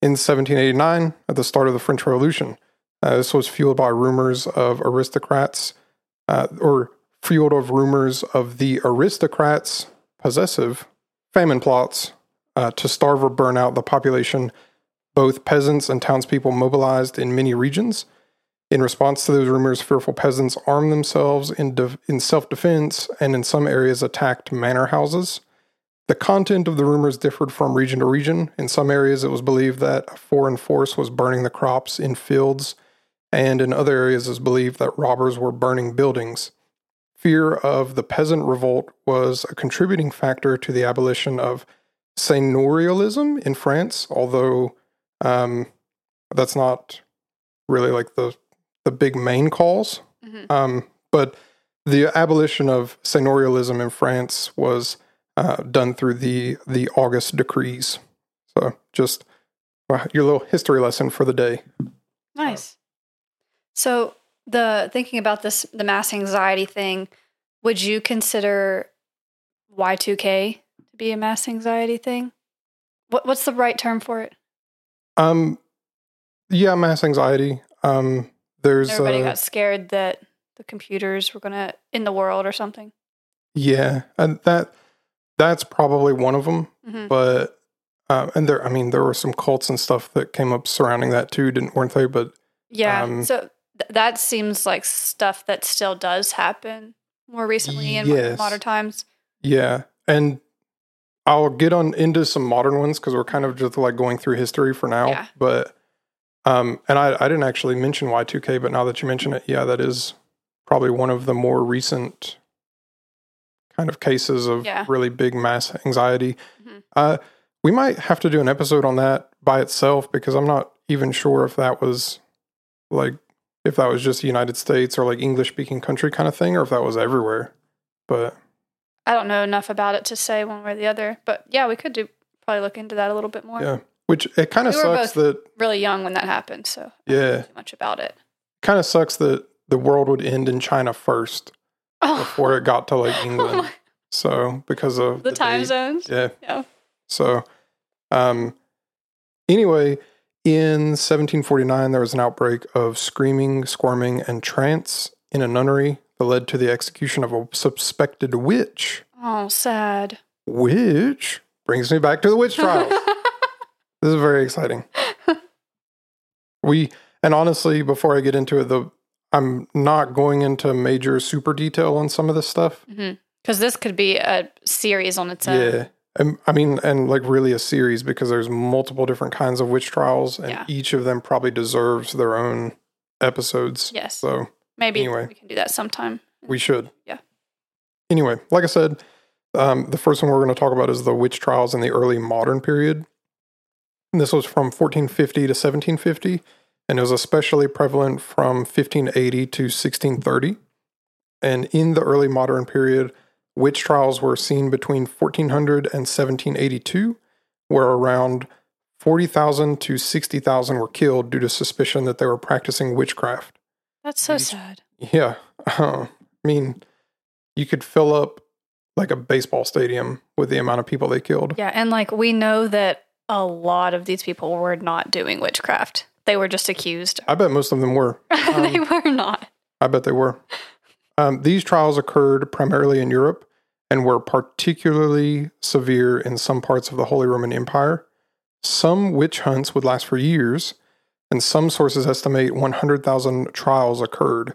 in 1789 at the start of the French Revolution. Uh, this was fueled by rumors of aristocrats, uh, or fueled of rumors of the aristocrats' possessive famine plots uh, to starve or burn out the population. Both peasants and townspeople mobilized in many regions. In response to those rumors, fearful peasants armed themselves in, de- in self defense and in some areas attacked manor houses. The content of the rumors differed from region to region. In some areas, it was believed that a foreign force was burning the crops in fields, and in other areas, it was believed that robbers were burning buildings. Fear of the peasant revolt was a contributing factor to the abolition of seigneurialism in France, although um, that's not really like the the big main cause. Mhm. Um, but the abolition of seigneurialism in France was uh, done through the the August decrees. So just well, your little history lesson for the day. Nice. So the thinking about this the mass anxiety thing, would you consider Y2K to be a mass anxiety thing? What what's the right term for it? Um, yeah, mass anxiety. Um, there's Everybody uh, got scared that the computers were gonna in the world or something. yeah, and that that's probably one of them. hmm But uh, and there, I mean, there were some cults and stuff that came up surrounding that too, didn't weren't they? But Yeah. Um, so th- that seems like stuff that still does happen more recently in mo- modern times. yeah, and I'll get on into some modern ones because we're kind of just like going through history for now. Yeah. But um, and I I didn't actually mention Y2K, but now that you mention it, yeah, that is probably one of the more recent kind of cases of Yeah. really big mass anxiety. Mhm. Uh, we might have to do an episode on that by itself because I'm not even sure if that was like if that was just United States or like English speaking country kind of thing or if that was everywhere. But I don't know enough about it to say one way or the other, but yeah, we could do probably look into that a little bit more. yeah, which it kind of We sucks that Really young when that happened, so I don't know yeah, much about it. kind of sucks that the world would end in China first Oh, before it got to like oh England. my- so because of the time date. zones. Yeah. Yeah. So, um, anyway, in 1749, there was an outbreak of screaming, squirming, and trance in a nunnery that led to the execution of a suspected witch. Oh, sad. Which brings me back to the witch trials. this is very exciting. We and honestly, before I get into it, the I'm not going into major super detail on some of this stuff. Because this could be a series on its own. Yeah. And, I mean, and like really a series because there's multiple different kinds of witch trials, and Yeah. each of them probably deserves their own episodes. Yes. So Maybe anyway. we can do that sometime. we should. Yeah. Anyway, like I said, um, the first one we're going to talk about is the witch trials in the early modern period. And this was from 1450 to 1750, and it was especially prevalent from 1580 to 1630. And in the early modern period, witch trials were seen between 1400 and 1782, where around 40,000 to 60,000 were killed due to suspicion that they were practicing witchcraft. That's so sad. Yeah. Uh, I mean, you could fill up like a baseball stadium with the amount of people they killed. Yeah, and like we know that a lot of these people were not doing witchcraft. They were just accused. I bet most of them were. they were not. I bet they were. Um, these trials occurred primarily in Europe and were particularly severe in some parts of the Holy Roman Empire. Some witch hunts would last for years, and some sources estimate 100,000 trials occurred.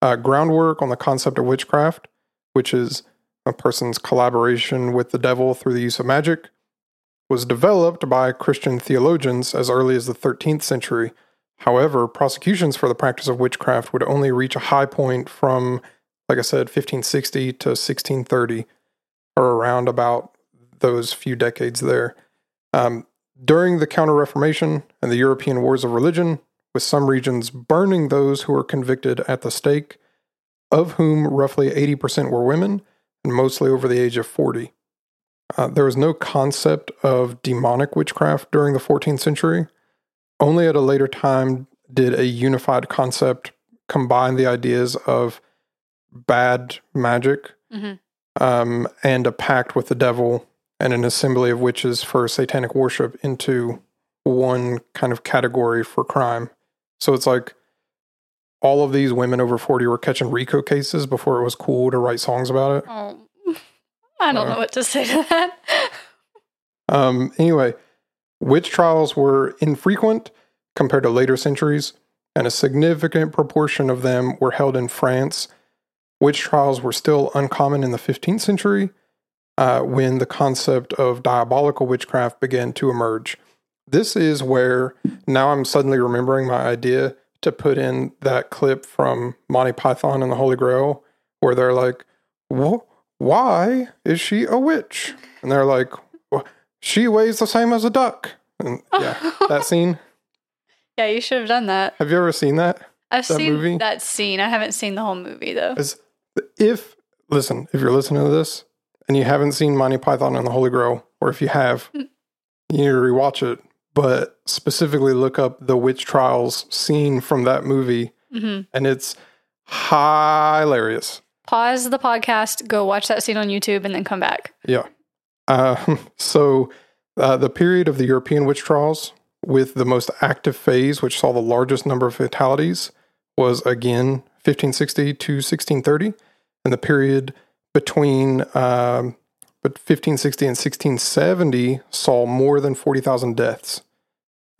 Uh, groundwork on the concept of witchcraft, which is a person's collaboration with the devil through the use of magic, was developed by Christian theologians as early as the 13th century. However, prosecutions for the practice of witchcraft would only reach a high point from, like I said, 1560 to 1630, or around about those few decades there. Um, during the Counter Reformation and the European Wars of Religion, with some regions burning those who were convicted at the stake, of whom roughly 80% were women and mostly over the age of 40. Uh, there was no concept of demonic witchcraft during the 14th century. Only at a later time did a unified concept combine the ideas of bad magic Mhm. um, and a pact with the devil and an assembly of witches for satanic worship into one kind of category for crime. So it's like all of these women over 40 were catching RICO cases before it was cool to write songs about it. Oh, I don't know what to say to that. Um, anyway, witch trials were infrequent compared to later centuries, and a significant proportion of them were held in France. Witch trials were still uncommon in the 15th century uh, when the concept of diabolical witchcraft began to emerge. This is where now I'm suddenly remembering my idea to put in that clip from Monty Python and the Holy Grail, where they're like, "Wh- "Why is she a witch?" And they're like, "Wh- she weighs the same as a duck. And yeah, that scene. yeah, you should have done that. Have you ever seen that? I've That seen movie? that scene. I haven't seen the whole movie though. If listen, if you're listening to this and you haven't seen Monty Python and the Holy Grail, or if you have, you need to rewatch it. But specifically look up the witch trials scene from that movie hmm and it's hilarious. Pause the podcast, go watch that scene on YouTube, and then come back. Yeah. Uh, so uh, the period of the European witch trials with the most active phase, which saw the largest number of fatalities, was again 1560 to 1630. And the period between um, but 1560 and 1670 saw more than 40,000 deaths.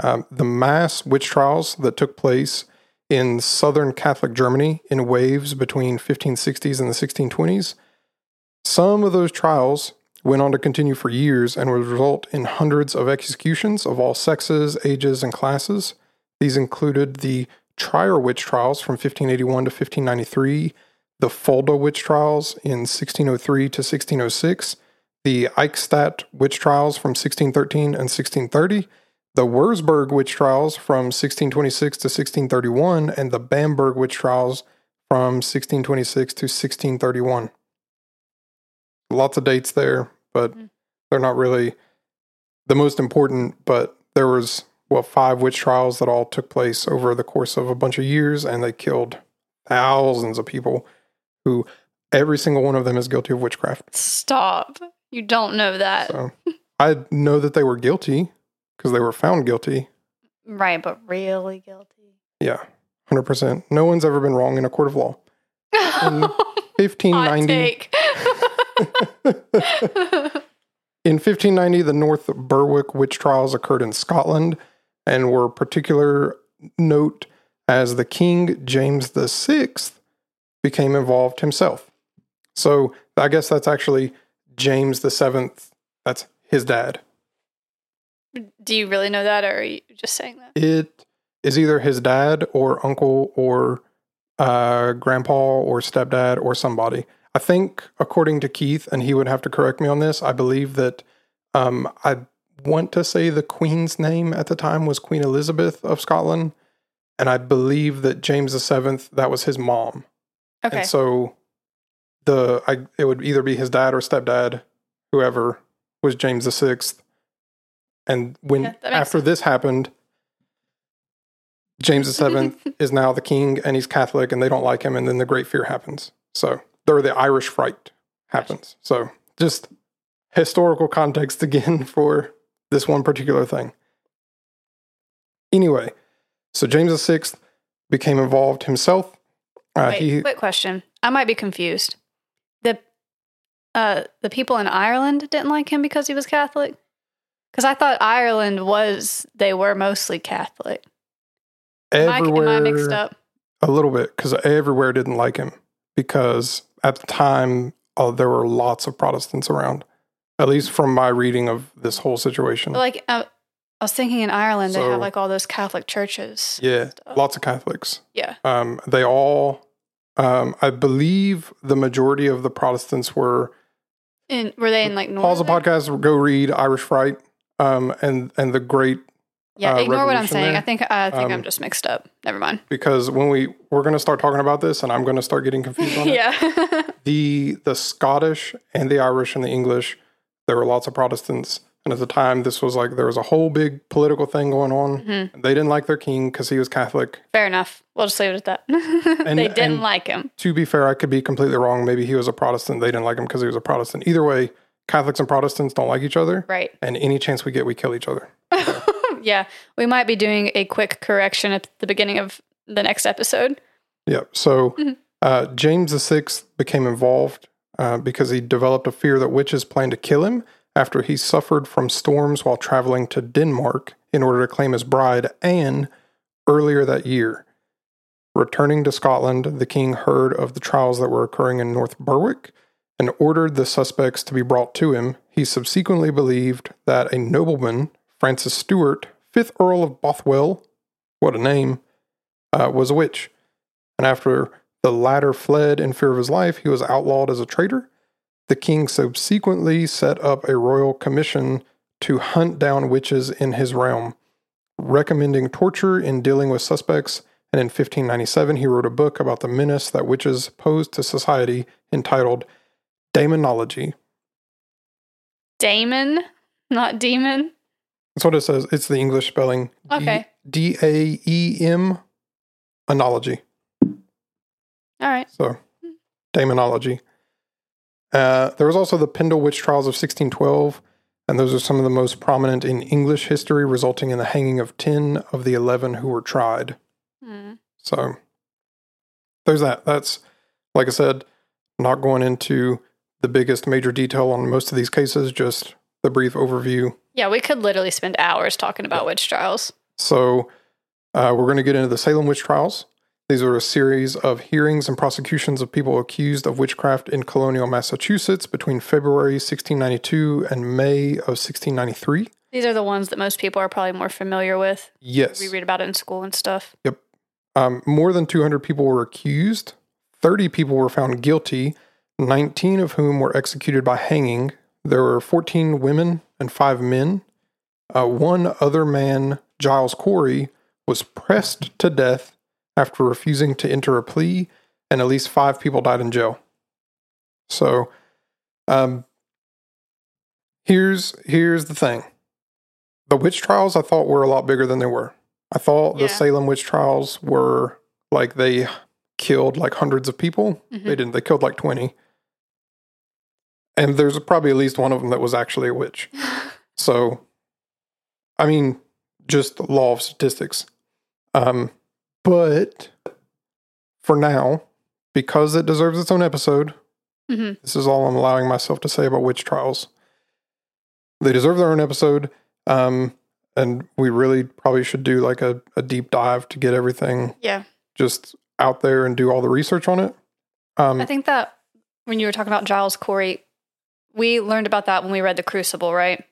Um, the mass witch trials that took place in southern Catholic Germany in waves between 1560s and the 1620s, some of those trials went on to continue for years and would result in hundreds of executions of all sexes, ages, and classes. These included the Trier witch trials from 1581 to 1593, the Fulda witch trials in 1603 to 1606, the Eichstätt witch trials from 1613 and 1630, the Wurzburg witch trials from 1626 to 1631, and the Bamberg witch trials from 1626 to 1631 lots of dates there, but Mhm. they're not really the most important. But there was well five witch trials that all took place over the course of a bunch of years, and they killed thousands of people. Who every single one of them is guilty of witchcraft. Stop. You don't know that. So I know that they were guilty because they were found guilty. Right, but really guilty. Yeah, hundred percent. No one's ever been wrong in a court of law. In Hot 1590, take. In 1590, the North Berwick witch trials occurred in Scotland and were particular note as the King James the VI became involved himself. So I guess that's actually James VII. That's his dad. Do you really know that, or are you just saying that? It is either his dad or uncle or uh, grandpa or stepdad or somebody. I think, according to Keith, and he would have to correct me on this, I believe that um, I want to say the Queen's name at the time was Queen Elizabeth of Scotland. And I believe that James VII, that was his mom. Okay. And so the I, it would either be his dad or stepdad, whoever was James VI. And when Yeah, after sense. this happened, James VII is now the king and he's Catholic and they don't like him, and then the Great Fear happens. So or the Irish Fright happens. So just historical context again for this one particular thing. Anyway, so James VI became involved himself. Uh, Wait, he quick question. I might be confused. The uh the people in Ireland didn't like him because he was Catholic? Because I thought Ireland was they were mostly Catholic. Am I, am I mixed up? a little bit because everywhere didn't like him because at the time uh, there were lots of Protestants around. At least from my reading of this whole situation. Like uh, I was thinking in Ireland they have like all those Catholic churches. yeah, lots of Catholics. Yeah. Um, they all, um, I believe, the majority of the Protestants were. In were they in like Pause the podcast. Go read Irish Fright, um, and and the Great Yeah, uh, ignore what I'm saying. there. I think I think I'm Um, just mixed up. Never mind. because when we we're going to start talking about this, and I'm going to start getting confused on it. yeah. the the Scottish and the Irish and the English, there were lots of Protestants, and at the time, this was like there was a whole big political thing going on. Mhm. They didn't like their king because he was Catholic. Fair enough. We'll just leave it at that. they didn't and- like him. To be fair, I could be completely wrong. Maybe he was a Protestant. They didn't like him because he was a Protestant. Either way, Catholics and Protestants don't like each other, Right. and any chance we get, we kill each other. yeah. We might be doing a quick correction at the beginning of the next episode. Yeah. So Mhm. uh, James VI became involved uh, because he developed a fear that witches planned to kill him after he suffered from storms while traveling to Denmark in order to claim his bride, and earlier that year. Returning to Scotland, the king heard of the trials that were occurring in North Berwick and ordered the suspects to be brought to him. He subsequently believed that a nobleman, Francis Stewart, 5th Earl of Bothwell, what a name, uh, was a witch and after the latter fled in fear of his life, he was outlawed as a traitor. The king subsequently set up a royal commission to hunt down witches in his realm, recommending torture in dealing with suspects. And in 1597, he wrote a book about the menace that witches posed to society entitled Daemonology. Damon, not demon. That's what it says. It's the English spelling. Okay. D A E M, anology. All right. So, daemonology. Uh, there was also the Pendle Witch Trials of 1612, and those are some of the most prominent in English history, resulting in the hanging of 10 of the 11 who were tried. Hmm. So, there's that. That's, like I said, not going into the biggest major detail on most of these cases, just the brief overview. Yeah, we could literally spend hours talking about witch trials. So, uh, we're going to get into the Salem witch trials. These are a series of hearings and prosecutions of people accused of witchcraft in colonial Massachusetts between February 1692 and May of 1693. These are the ones that most people are probably more familiar with. Yes. We read about it in school and stuff. Yep. Um, more than 200 people were accused, 30 people were found guilty, 19 of whom were executed by hanging. There were 14 women and five men. Uh, one other man, Giles Corey, was pressed to death after refusing to enter a plea, and at least five people died in jail. So, um, here's here's the thing: the witch trials I thought were a lot bigger than they were. I thought Yeah. the Salem witch trials were like they killed like hundreds of people. Mhm. They didn't. They killed like twenty, and there's probably at least one of them that was actually a witch. So, I mean, just the law of statistics. Um, but for now, because it deserves its own episode, Mhm. this is all I'm allowing myself to say about witch trials. They deserve their own episode. Um, and we really probably should do like a, a deep dive to get everything Yeah. just out there and do all the research on it. Um, I think that when you were talking about Giles Corey, we learned about that when we read The Crucible, right?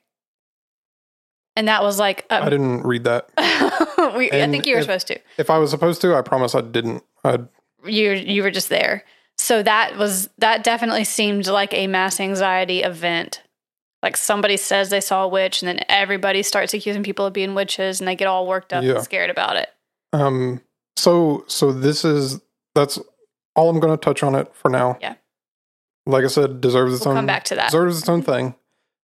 And that was like, I um, didn't read that. we, I think you were if- supposed to. If I was supposed to, I promise I didn't. I'd, You you were just there. So that was that definitely seemed like a mass anxiety event. Like somebody says they saw a witch, and then everybody starts accusing people of being witches, and they get all worked up Yeah. and scared about it. Um, so so this is that's all I'm going to touch on it for now. Yeah. Like I said, deserves its We'll own come back to that. deserves its own thing.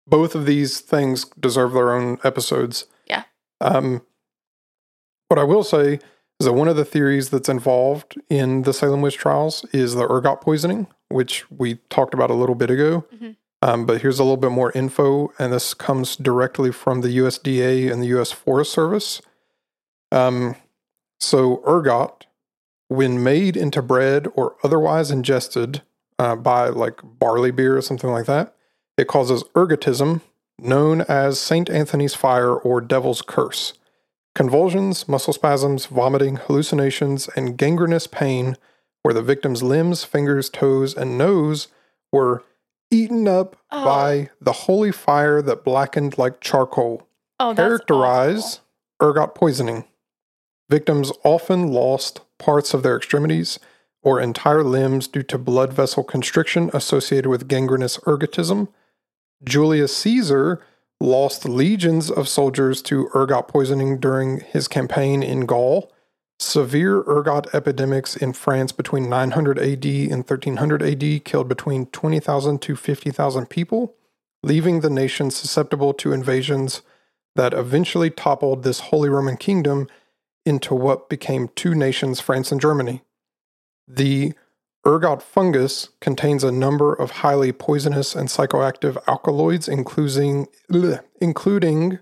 Both of these things deserve their own episodes. Yeah. Um, what I will say is that one of the theories that's involved in the Salem witch trials is the ergot poisoning, which we talked about a little bit ago. Mhm. Um, but here's a little bit more info, and this comes directly from the USDA and the U.S. Forest Service. Um, so ergot, when made into bread or otherwise ingested uh, by like barley beer or something like that, it causes ergotism, known as St. Anthony's fire or devil's curse. Convulsions, muscle spasms, vomiting, hallucinations, and gangrenous pain where the victim's limbs, fingers, toes, and nose were eaten up Oh. by the holy fire that blackened like charcoal Oh, characterize ergot poisoning. Victims often lost parts of their extremities or entire limbs due to blood vessel constriction associated with gangrenous ergotism. Julius Caesar lost legions of soldiers to ergot poisoning during his campaign in Gaul. Severe ergot epidemics in France between 900 AD and 1300 AD killed between 20,000 to 50,000 people, leaving the nation susceptible to invasions that eventually toppled this Holy Roman Kingdom into what became two nations, France and Germany. The ergot fungus contains a number of highly poisonous and psychoactive alkaloids, including, including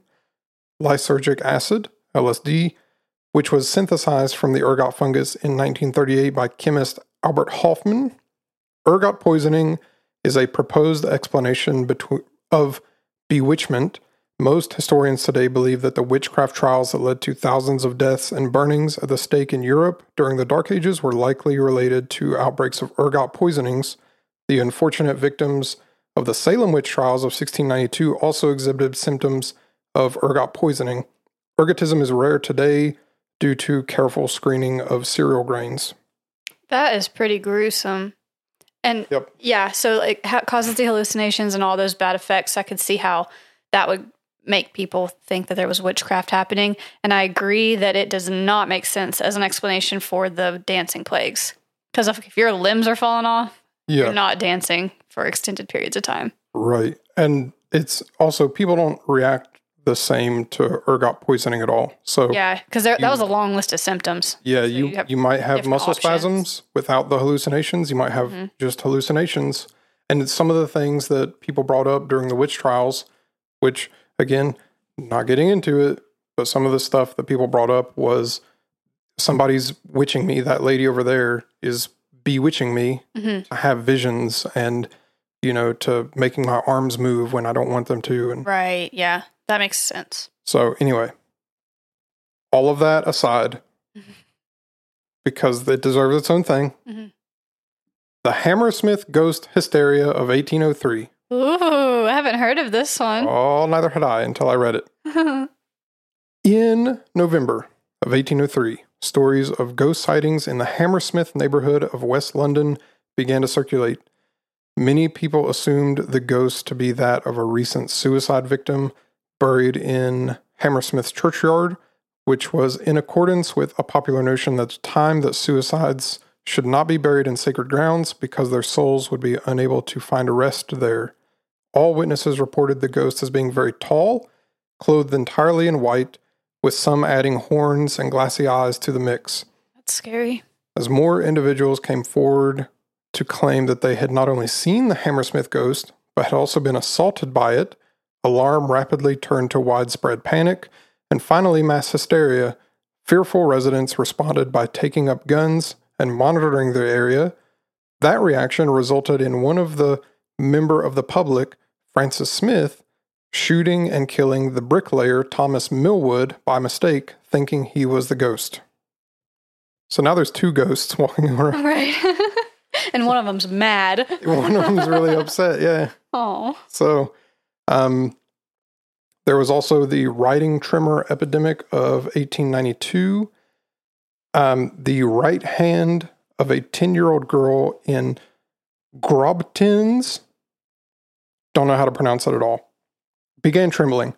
lysergic acid, LSD, which was synthesized from the ergot fungus in 1938 by chemist Albert Hofmann. Ergot poisoning is a proposed explanation between, of bewitchment. Most historians today believe that the witchcraft trials that led to thousands of deaths and burnings at the stake in Europe during the Dark Ages were likely related to outbreaks of ergot poisonings. The unfortunate victims of the Salem witch trials of 1692 also exhibited symptoms of ergot poisoning. Ergotism is rare today due to careful screening of cereal grains. That is pretty gruesome. And Yep. yeah, so it causes the hallucinations and all those bad effects. I could see how that would make people think that there was witchcraft happening. And I agree that it does not make sense as an explanation for the dancing plagues. Because if, if your limbs are falling off, Yeah. you're not dancing for extended periods of time. Right. And it's also people don't react the same to ergot poisoning at all. So Yeah, because that was a long list of symptoms. Yeah, So you you have you might have muscle options. spasms without the hallucinations. You might have Mm-hmm. just hallucinations. And it's some of the things that people brought up during the witch trials, which again, not getting into it, but some of the stuff that people brought up was somebody's witching me. That lady over there is bewitching me. Mhm. I have visions and you know to making my arms move when I don't want them to and Right. Yeah, that makes sense. so anyway, all of that aside, because it deserves its own thing. Mhm. The Hammersmith ghost hysteria of 1803. Ooh, I haven't heard of this one. Oh, neither had I until I read it. In November of 1803, stories of ghost sightings in the Hammersmith neighborhood of West London began to circulate. Many people assumed the ghost to be that of a recent suicide victim buried in Hammersmith churchyard, which was in accordance with a popular notion at the time that suicides should not be buried in sacred grounds because their souls would be unable to find a rest there. All witnesses reported the ghost as being very tall, clothed entirely in white, with some adding horns and glassy eyes to the mix. That's scary. As more individuals came forward to claim that they had not only seen the Hammersmith ghost, but had also been assaulted by it, alarm rapidly turned to widespread panic and finally mass hysteria. Fearful residents responded by taking up guns and monitoring the area. That reaction resulted in one of the member of the public, Francis Smith, shooting and killing the bricklayer Thomas Millwood by mistake, thinking he was the ghost. So now there's two ghosts walking around. Right. and one of them's mad. One of them's really upset. Yeah. Oh. So, um, there was also the writing tremor epidemic of 1892. Um, the right hand of a 10 year old girl in Grobtins, don't know how to pronounce it at all, began trembling,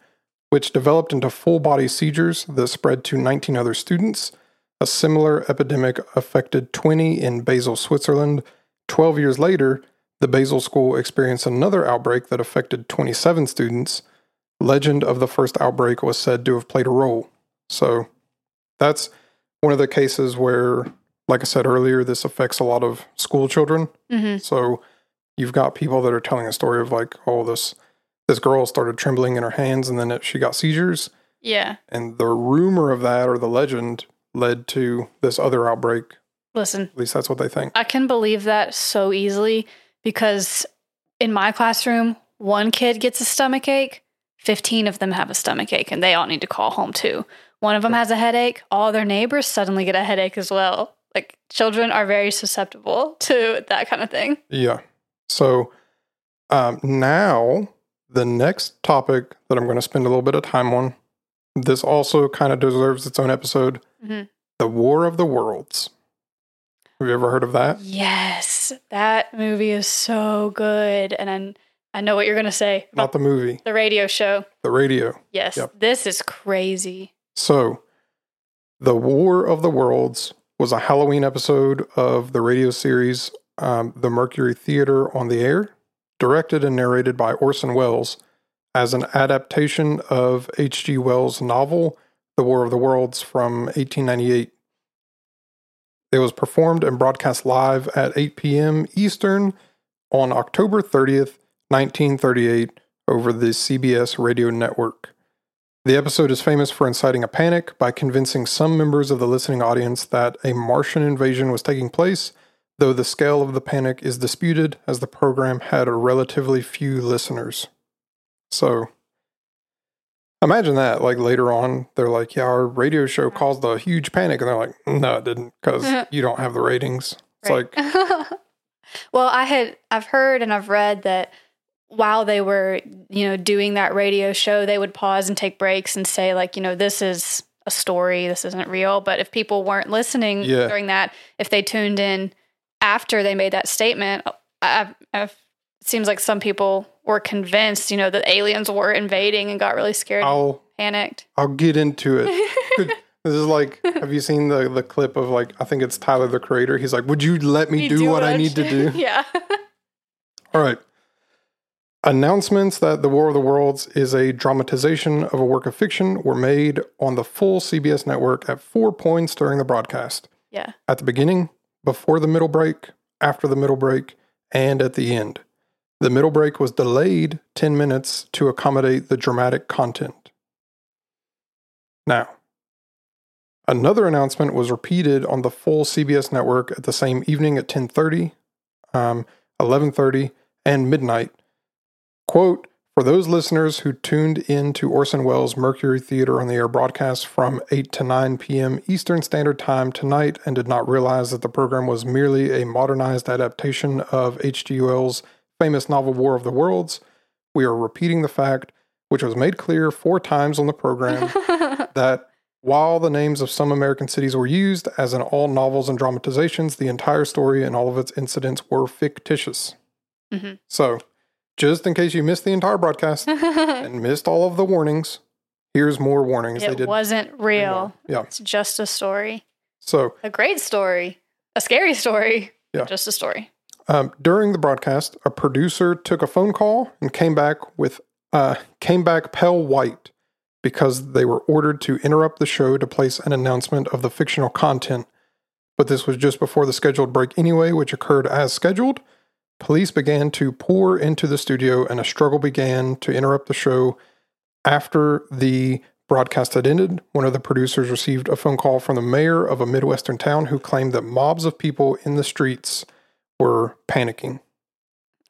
which developed into full body seizures that spread to 19 other students. A similar epidemic affected 20 in Basel, Switzerland. 12 years later, the Basel School experienced another outbreak that affected 27 students. Legend of the first outbreak was said to have played a role. So that's one of the cases where, like I said earlier, this affects a lot of school children. hmm So you've got people that are telling a story of like, oh, this this girl started trembling in her hands and then it, she got seizures. Yeah. And the rumor of that or the legend led to this other outbreak. Listen, At least that's what they think. I can believe that so easily because in my classroom, one kid gets a stomach ache, 15 of them have a stomach ache, and they all need to call home too. One of them has a headache, all their neighbors suddenly get a headache as well. Like children are very susceptible to that kind of thing. Yeah. So um, now the next topic that I'm going to spend a little bit of time on. This also kind of deserves its own episode. Mhm. The War of the Worlds. Have you ever heard of that? Yes, that movie is so good. And I, I know what you're going to say Not about the movie, the radio show. the radio. Yes, Yep. this is crazy. So, The War of the Worlds was a Halloween episode of the radio series um, The Mercury Theater on the Air, directed and narrated by Orson Welles as an adaptation of H.G. Wells' novel The War of the Worlds from 1898. It was performed and broadcast live at 8 p.m. Eastern on October 30th, 1938, over the CBS radio network. The episode is famous for inciting a panic by convincing some members of the listening audience that a Martian invasion was taking place, though the scale of the panic is disputed as the program had a relatively few listeners. So, imagine that. Like later on, they're like, yeah, our radio show caused a huge panic. And they're like, no, it didn't, because you don't have the ratings. It's Right. like, well, I had I've heard and I've read that while they were, you know, doing that radio show, they would pause and take breaks and say like, you know, this is a story, this isn't real, but if people weren't listening Yeah. during that, if they tuned in after they made that statement, I, I, it seems like some people were convinced, you know, that aliens were invading and got really scared I'll, panicked. I'll get into it. This is like, have you seen the the clip of like, I think it's Tyler the Creator. He's like, "Would you let me You do, what I need to do?" yeah. All right. Announcements that The War of the Worlds is a dramatization of a work of fiction were made on the full CBS network at four points during the broadcast Yeah. at the beginning, before the middle break, after the middle break, and at the end. The middle break was delayed 10 minutes to accommodate the dramatic content. Now, another announcement was repeated on the full CBS network at the same evening at 10:30, um, 11:30, and midnight. Quote, for those listeners who tuned in to Orson Welles' Mercury Theater on the air broadcast from 8 to 9 p.m. Eastern Standard Time tonight and did not realize that the program was merely a modernized adaptation of H.G. Wells' famous novel War of the Worlds, we are repeating the fact, which was made clear four times on the program, that while the names of some American cities were used, as in all novels and dramatizations, the entire story and all of its incidents were fictitious. Mm-hmm. So, just in case you missed the entire broadcast and missed all of the warnings, here's more warnings they it did. wasn't real. Yeah. It's just a story. So, A great story. A scary story. Yeah. Just a story. Um, during the broadcast, a producer took a phone call and came back with uh, came back pale white because they were ordered to interrupt the show to place an announcement of the fictional content. But this was just before the scheduled break anyway, which occurred as scheduled. Police began to pour into the studio, and a struggle began to interrupt the show. After the broadcast had ended, one of the producers received a phone call from the mayor of a Midwestern town who claimed that mobs of people in the streets were panicking.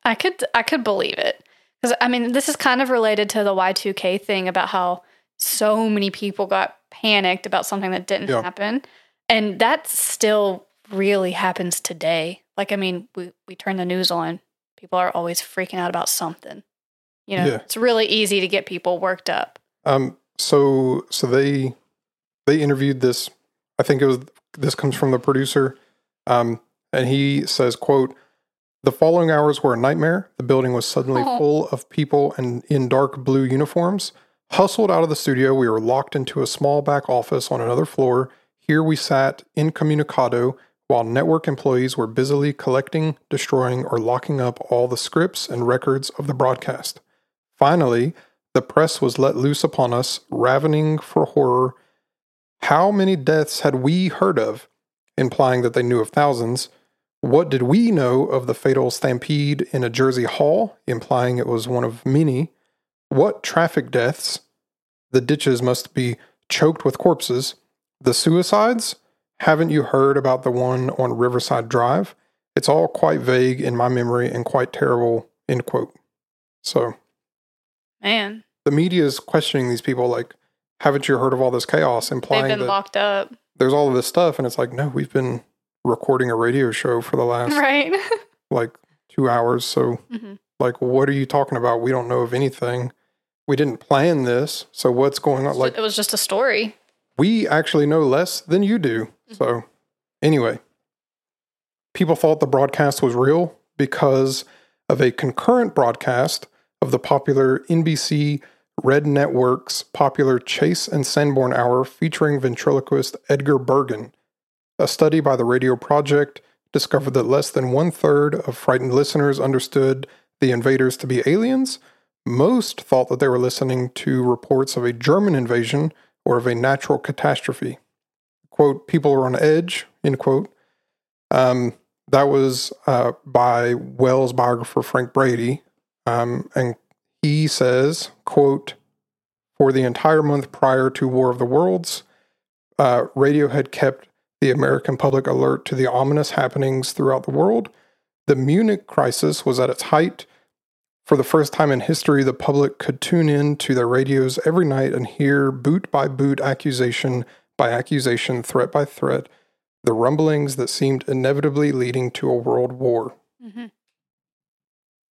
I could I could believe it. Because I mean, this is kind of related to the Y2K thing about how so many people got panicked about something that didn't Yeah. happen. And that still really happens today. Like I mean, we, we turn the news on, people are always freaking out about something. You know, Yeah. it's really easy to get people worked up. Um, so so they they interviewed this. I think it was this comes from the producer, um, and he says, "quote The following hours were a nightmare. The building was suddenly Oh. full of people and in dark blue uniforms. Hustled out of the studio, we were locked into a small back office on another floor. Here we sat incommunicado." While network employees were busily collecting, destroying, or locking up all the scripts and records of the broadcast. Finally, the press was let loose upon us, ravening for horror. How many deaths had we heard of? Implying that they knew of thousands. What did we know of the fatal stampede in a Jersey hall? Implying it was one of many. What traffic deaths? The ditches must be choked with corpses. The suicides? Haven't you heard about the one on Riverside Drive? It's all quite vague in my memory and quite terrible. End quote. So Man, the media is questioning these people like haven't you heard of all this chaos Implying they've been that locked up. there's all of this stuff and it's like no we've been recording a radio show for the last Right. like two hours so Mhm. like what are you talking about we don't know of anything we didn't plan this so what's going on like it was just a story. We actually know less than you do so anyway people thought the broadcast was real because of a concurrent broadcast of the popular NBC Red Network's popular Chase and Sanborn Hour featuring ventriloquist Edgar Bergen. A study by the Radio Project discovered that less than one third of frightened listeners understood the invaders to be aliens. Most thought that they were listening to reports of a German invasion or of a natural catastrophe. Quote, people were on edge, end quote. Um, that was uh, by Welles biographer Frank Brady. Um, and he says, quote, for the entire month prior to War of the Worlds, uh, radio had kept the American public alert to the ominous happenings throughout the world. The Munich crisis was at its height. For the first time in history, the public could tune in to their radios every night and hear boot by boot, accusation by accusation, threat by threat, the rumblings that seemed inevitably leading to a world war. hmm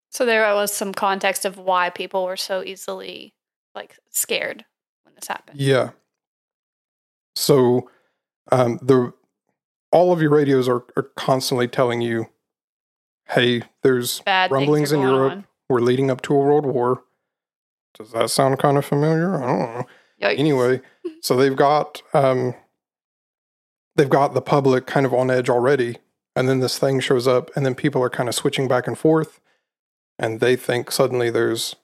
So there was some context of why people were so easily like scared when this happened. Yeah. So um, the all of your radios are, are constantly telling you, "Hey, there's Bad rumblings in Europe. on. We're leading up to a world war." Does that sound kind of familiar? I don't know. Yikes. Anyway, so they've got um, they've got the public kind of on edge already, and then this thing shows up, and then people are kind of switching back and forth. and they think suddenly there's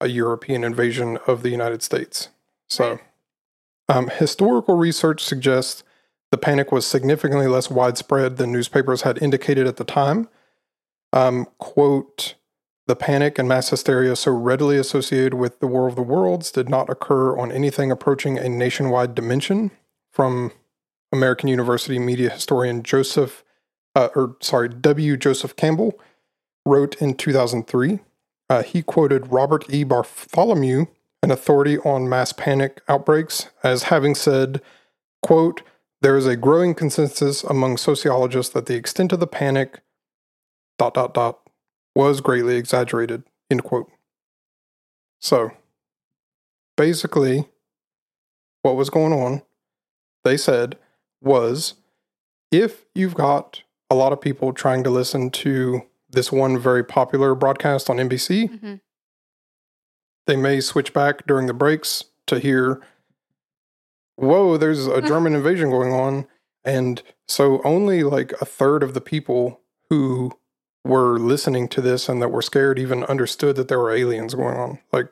a European invasion of the United States. So, um, historical research suggests the panic was significantly less widespread than newspapers had indicated at the time. Um, quote, the panic and mass hysteria so readily associated with the War of the Worlds did not occur on anything approaching a nationwide dimension. From American University media historian Joseph, uh, or sorry, W. Joseph Campbell, wrote in 2003. Uh, he quoted Robert E. Bartholomew, an authority on mass panic outbreaks, as having said, quote, there is a growing consensus among sociologists that the extent of the panic dot dot dot was greatly exaggerated end quote so basically what was going on they said was if you've got a lot of people trying to listen to this one very popular broadcast on NBC Mhm. they may switch back during the breaks to hear whoa there's a german invasion going on and so only like a third of the people who were listening to this and that were scared even understood that there were aliens going on like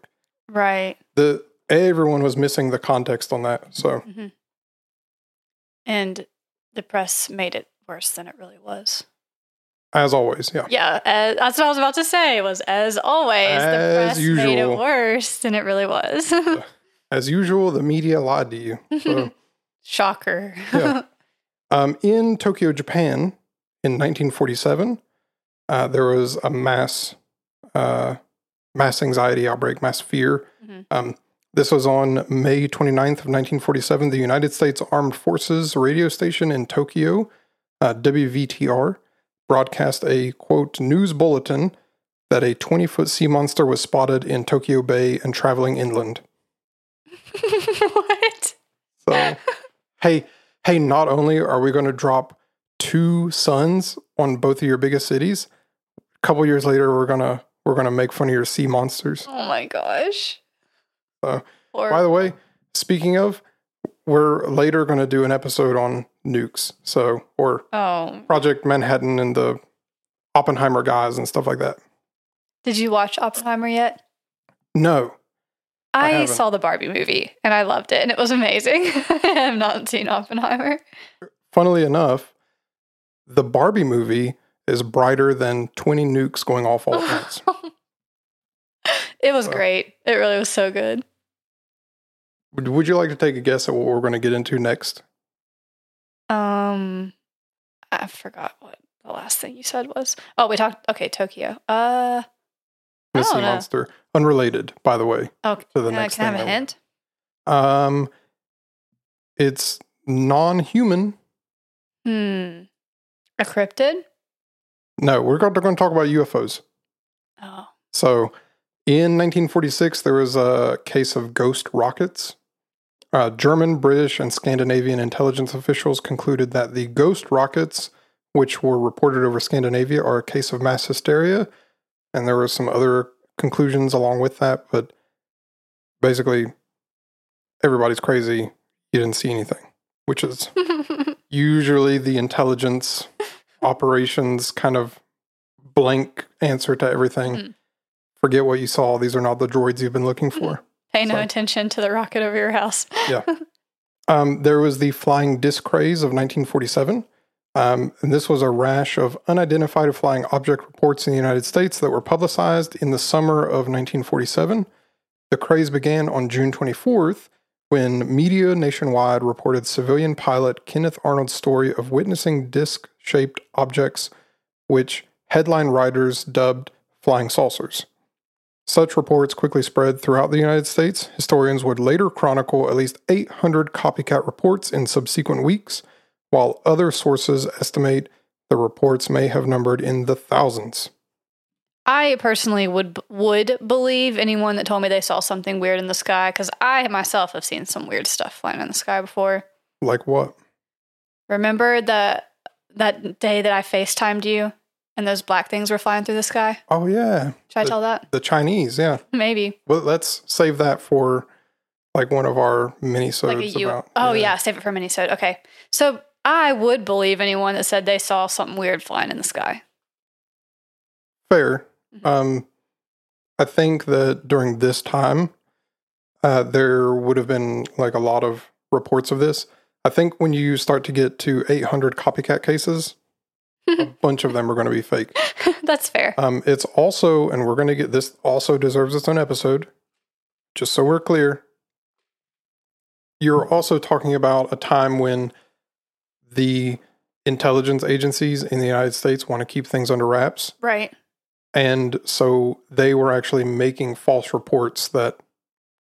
Right. the everyone was missing the context on that so hmm And the press made it worse than it really was. as always yeah Yeah, as, that's what I was about to say. Was as always, As the press made it worse than it really was. as usual the media lied to you so Shocker. Yeah. Um, in Tokyo, Japan, in 1947, uh, there was a mass uh, mass anxiety outbreak, mass fear. Mhm. Um, this was on May 29th of 1947. The United States Armed Forces radio station in Tokyo, uh, WVTR, broadcast a quote news bulletin that a 20 foot sea monster was spotted in Tokyo Bay and traveling inland. what? So, hey, hey, not only are we going to drop two suns on both of your biggest cities, couple years later we're gonna we're gonna make fun of your sea monsters. Oh my gosh. So, Or, by the way, speaking of, we're later to do an episode on nukes. So, or oh, Project Manhattan and the Oppenheimer guys and stuff like that. did you watch Oppenheimer yet? No, I I, saw the Barbie movie and I loved it and it was amazing. I have not seen Oppenheimer. funnily enough, the Barbie movie is brighter than 20 nukes going off all at once. it was Well. great. It really was so good. Would, would you like to take a guess at what we're going to get into next? Um, I forgot what the last thing you said was. Oh, we talked. Okay, Tokyo. Uh, I The sea don't know. monster, unrelated, by the way. Oh, To the can, I, next can I have a hint? Um, it's non-human. Hmm. A cryptid? No, we're going to, talk about UFOs. Oh. So, in 1946, there was a case of ghost rockets. Uh, German, British, and Scandinavian intelligence officials concluded that the ghost rockets, which were reported over Scandinavia, are a case of mass hysteria. And there were some other conclusions along with that, but basically, everybody's crazy. You didn't see anything, which is usually the intelligence operations kind of blank answer to everything. Mm. Forget what you saw. These are not the droids you've been looking for. Pay no So- attention to the rocket over your house. Um, there was the flying disc craze of 1947. Um, and this was a rash of unidentified flying object reports in the United States that were publicized in the summer of 1947. The craze began on June 24th when media nationwide reported civilian pilot Kenneth Arnold's story of witnessing disc shaped objects, which headline writers dubbed flying saucers. Such reports quickly spread throughout the United States. Historians would later chronicle at least 800 copycat reports in subsequent weeks, while other sources estimate the reports may have numbered in the thousands. I personally would would believe anyone that told me they saw something weird in the sky because I myself have seen some weird stuff flying in the sky before. Like what? Remember that that day that I FaceTimed you and those black things were flying through the sky? Oh, yeah. Should I The- tell that? The Chinese, yeah. Maybe. Well, let's save that for like one of our mini Like U- about. Oh yeah. save it for mini Okay. So I would believe anyone that said they saw something weird flying in the sky. Fair. Mhm. Um, I think that during this time, uh, there would have been like a lot of reports of this. I think when you start to get to 800 copycat cases, a bunch of them are going to be fake. That's fair. Um, it's also, and we're going to get this also deserves its own episode, just so we're clear. You're also talking about a time when the intelligence agencies in the United States want to keep things under wraps. Right. And so they were actually making false reports that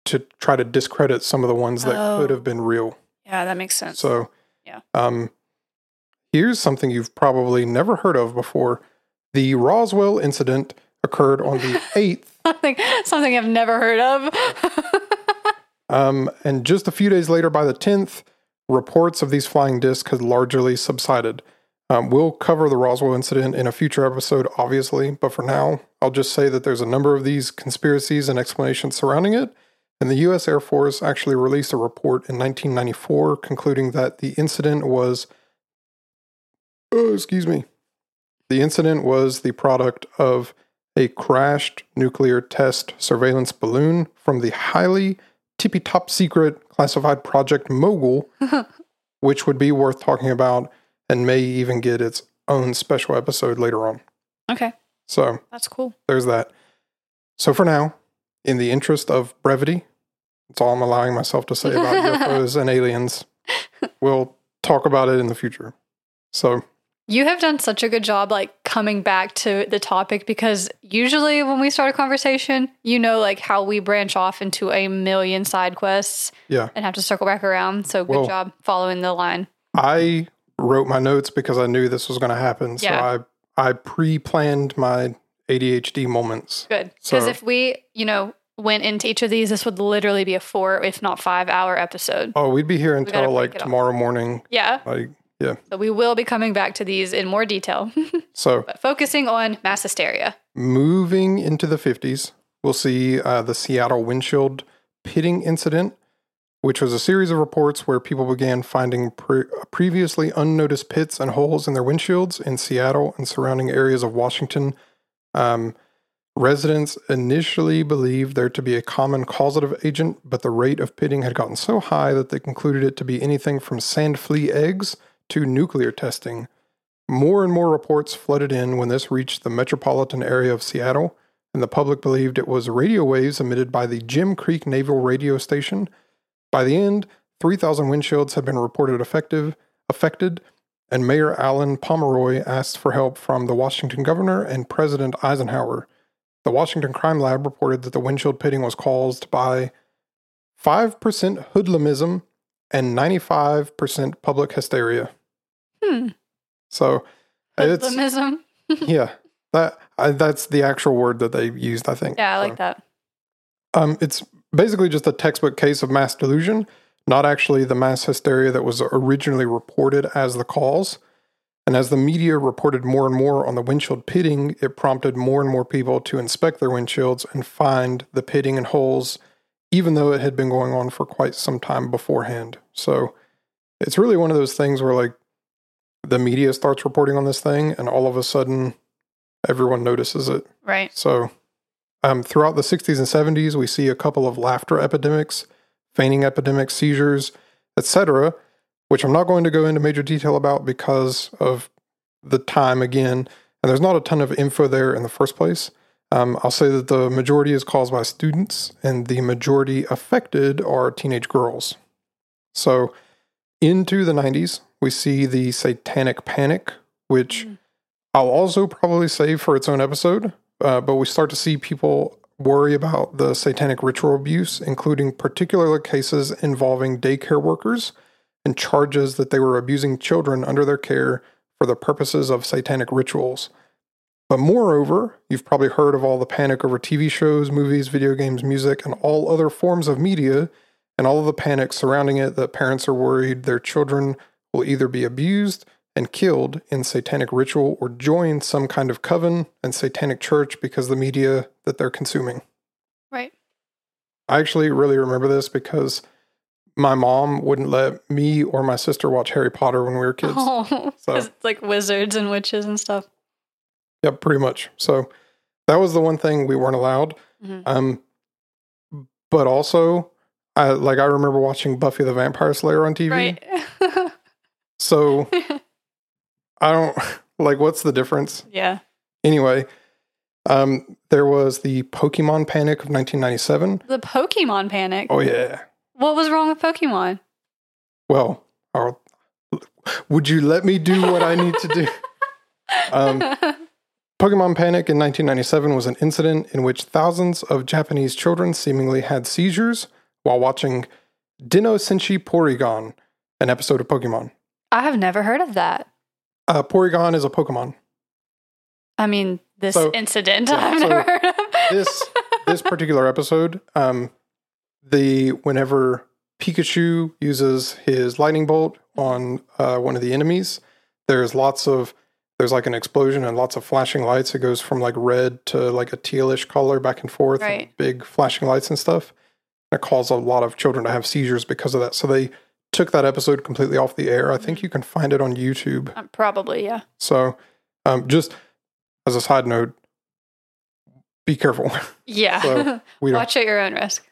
to try to discredit some of the ones that Oh. could have been real. Yeah, that makes sense. So, Yeah. Um, here's something you've probably never heard of before. The Roswell incident occurred on the 8th, something, something I've never heard of. um, and just a few days later, by the 10th, reports of these flying discs had largely subsided. Um, we'll cover the Roswell incident in a future episode, obviously, but for now, I'll just say that there's a number of these conspiracies and explanations surrounding it. And the U.S. Air Force actually released a report in 1994 concluding that the incident was, oh, excuse me, the incident was the product of a crashed nuclear test surveillance balloon from the highly tippy top secret classified Project Mogul, which would be worth talking about and may even get its own special episode later on. okay, So that's cool. there's that. So for now, in the interest of brevity, that's all I'm allowing myself to say about UFOs and aliens. We'll talk about it in the future. So You have done such a good job, like coming back to the topic, because usually when we start a conversation, you know, like how we branch off into a million side quests yeah, and have to circle back around. So good Well- job following the line. I wrote my notes because I knew this was going to happen. So Yeah. I I pre-planned my ADHD moments. Good. Because So- if we, you know, went into each of these, this would literally be a four, if not five hour episode. Oh, we'd be here until like tomorrow morning. Yeah. Like yeah. So we will be coming back to these in more detail, So but focusing on mass hysteria. moving into the 50s, we'll see uh, the Seattle windshield pitting incident, which was a series of reports where people began finding pre- previously unnoticed pits and holes in their windshields in Seattle and surrounding areas of Washington. Um, residents initially believed there to be a common causative agent, but the rate of pitting had gotten so high that they concluded it to be anything from sand flea eggs to nuclear testing. More and more reports flooded in when this reached the metropolitan area of Seattle, and the public believed it was radio waves emitted by the Jim Creek Naval Radio Station. By the end, 3,000 windshields had been reported effective, affected, and Mayor Allan Pomeroy asked for help from the Washington governor and President Eisenhower. The Washington Crime Lab reported that the windshield pitting was caused by 5% hoodlumism and 95% public hysteria. Hmm. So it's Hoodlumism. yeah, that I, that's the actual word that they used. I think. Yeah, I So, like that. Um, it's basically just a textbook case of mass delusion, not actually the mass hysteria that was originally reported as the cause. And as the media reported more and more on the windshield pitting, it prompted more and more people to inspect their windshields and find the pitting and holes, even though it had been going on for quite some time beforehand. So it's really one of those things where, like, the media starts reporting on this thing, and all of a sudden, everyone notices it. Right. So, um, throughout the 60s and 70s, we see a couple of laughter epidemics, fainting epidemics, seizures, etc., which I'm not going to go into major detail about because of the time again. And there's not a ton of info there in the first place. Um, I'll say that the majority is caused by students, and the majority affected are teenage girls. So, into the 90s, we see the satanic panic, which Mm. I'll also probably save for its own episode. Uh, but we start to see people worry about the satanic ritual abuse, including particular cases involving daycare workers and charges that they were abusing children under their care for the purposes of satanic rituals. But moreover, you've probably heard of all the panic over TV shows, movies, video games, music, and all other forms of media, and all of the panic surrounding it that parents are worried their children will either be abused and killed in satanic ritual or join some kind of coven and satanic church because the media that they're consuming. Right. I actually really remember this because my mom wouldn't let me or my sister watch Harry Potter when we were kids. Oh, So- it's like wizards and witches and stuff. Yep, pretty much. So that was the one thing we weren't allowed. Mhm. Um, but also, I like I remember watching Buffy the Vampire Slayer on TV. Right. So I don't like what's the difference yeah. anyway. Um, there was the Pokemon Panic of 1997. The Pokemon panic. Oh yeah. What was wrong with Pokemon? Well, I'll, would you let me do what I need to do? Um, Pokemon Panic in 1997 was an incident in which thousands of Japanese children seemingly had seizures while watching Dino Senshi Porygon, an episode of Pokemon. I have never heard of that. Uh, Porygon is a Pokemon. I mean, this So- incident yeah, I've so never heard of. This this particular episode, um, the whenever Pikachu uses his lightning bolt on uh, one of the enemies, there's lots of there's like an explosion and lots of flashing lights. It goes from like red to like a tealish color back and forth, and Right. big flashing lights and stuff. It caused a lot of children to have seizures because of that. So they took that episode completely off the air. I think you can find it on YouTube. Uh, Probably, yeah. So, um, just as a side note, be careful. Yeah. So, Watch at your own risk.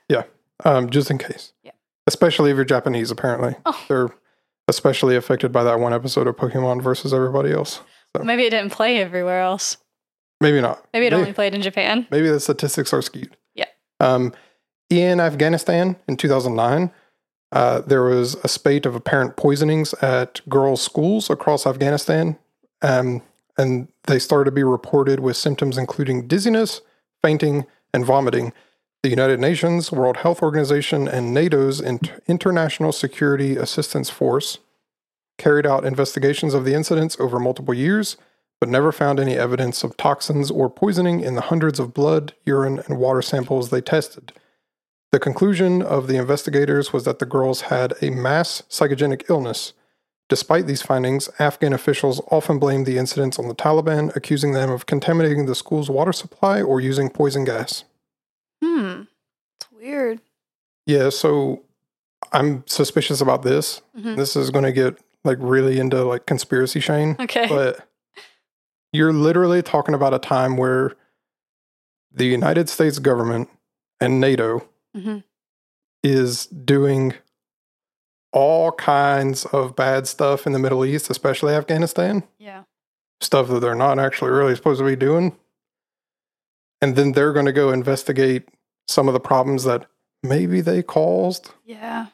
Um, just in case. Yeah. Especially if you're Japanese, apparently. Oh. They're especially affected by that one episode of Pokemon versus everybody else. So- Maybe it didn't play everywhere else. Maybe not. Maybe it May- only played in Japan. Maybe the statistics are skewed. Yeah. Um, in Afghanistan in 2009, uh, there was a spate of apparent poisonings at girls' schools across Afghanistan. Um, and they started to be reported with symptoms including dizziness, fainting, and vomiting. The United Nations, World Health Organization, and NATO's Inter- International Security Assistance Force carried out investigations of the incidents over multiple years, but never found any evidence of toxins or poisoning in the hundreds of blood, urine, and water samples they tested. The conclusion of the investigators was that the girls had a mass psychogenic illness. Despite these findings, Afghan officials often blamed the incidents on the Taliban, accusing them of contaminating the school's water supply or using poison gas. Hmm. It's weird. Yeah, so I'm suspicious about this. Mhm. This is going to get like really into like conspiracy Shane, Okay. but you're literally talking about a time where the United States government and NATO Mhm. is doing all kinds of bad stuff in the Middle East, especially Afghanistan, Yeah. stuff that they're not actually really supposed to be doing. And then they're going to go investigate some of the problems that maybe they caused. Yeah.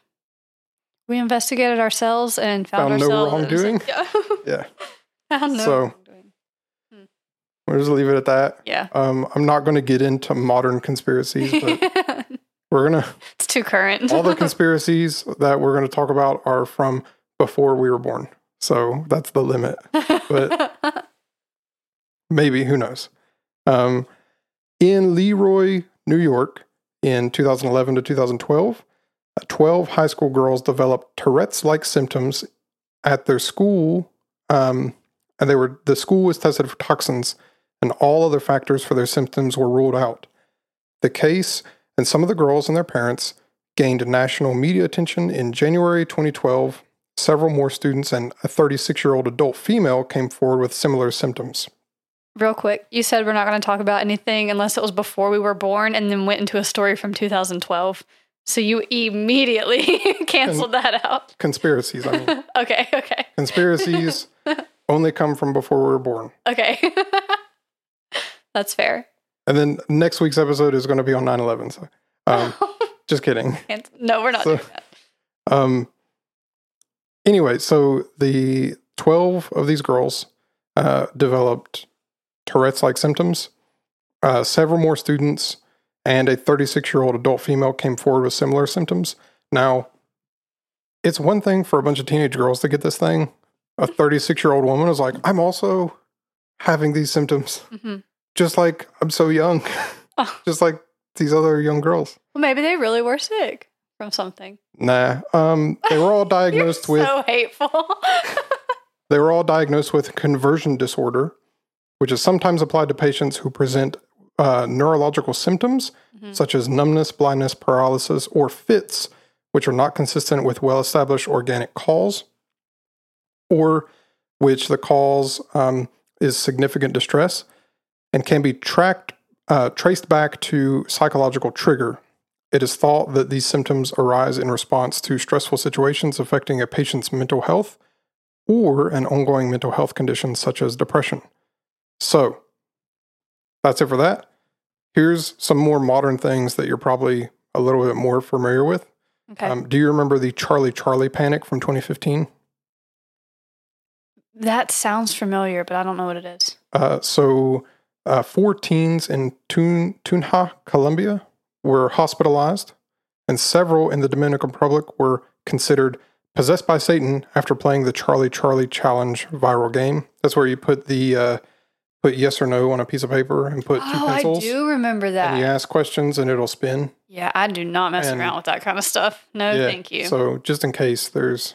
We investigated ourselves and found, Found no ourselves. wrongdoing? Yeah. Yeah. found no So- wrongdoing. We'll just leave it at that. Yeah. Um, I'm not going to get into modern conspiracies, but we're going to, it's too current. all the conspiracies that we're going to talk about are from before we were born. So that's the limit. but- Maybe, who knows? Um, in Le Roy, New York, in 2011 to 2012, uh, 12 high school girls developed Tourette's like symptoms at their school. Um, and they were the school was tested for toxins, and all other factors for their symptoms were ruled out. The case and some of the girls and their parents gained national media attention in January 2012. Several more students and a 36 year old adult female came forward with similar symptoms. Real quick, you said we're not going to talk about anything unless it was before we were born and then went into a story from 2012. So you immediately canceled that out. Conspiracies, I mean. Okay, okay, Conspiracies only come from before we were born. okay. That's fair. And then next week's episode is going to be on 9 11. So, um, just kidding. No, we're not So- doing that. Um, anyway, so the 12 of these girls uh, developed Tourette's like symptoms. Uh, several more students and a 36 year old adult female came forward with similar symptoms. Now, it's one thing for a bunch of teenage girls to get this thing. A 36 year old woman is like, I'm also having these symptoms, Mhm. just like I'm so young, Oh. just like these other young girls. Well, maybe they really were sick from something. Nah, um, they were all diagnosed with so hateful. They were all diagnosed with conversion disorder, which is sometimes applied to patients who present uh, neurological symptoms Mhm. such as numbness, blindness, paralysis, or fits, which are not consistent with well established organic cause, or which the cause um, is significant distress and can be tracked uh, traced back to psychological trigger. It is thought that these symptoms arise in response to stressful situations affecting a patient's mental health or an ongoing mental health condition such as depression. So, that's it for that. Here's some more modern things that you're probably a little bit more familiar with. Okay. Um, do you remember the Charlie Charlie panic from 2015? that sounds familiar, but I don't know what it is. Uh, so, uh, four teens in Tun- Tunja, Colombia, were hospitalized, and several in the Dominican Republic were considered possessed by Satan after playing the Charlie Charlie Challenge viral game. That's where you put the uh, put yes or no on a piece of paper and put two Oh, I pencils, do remember that. and you ask questions, and it'll spin. Yeah, I do not mess And- around with that kind of stuff. No, Yeah, thank you. So, just in case there's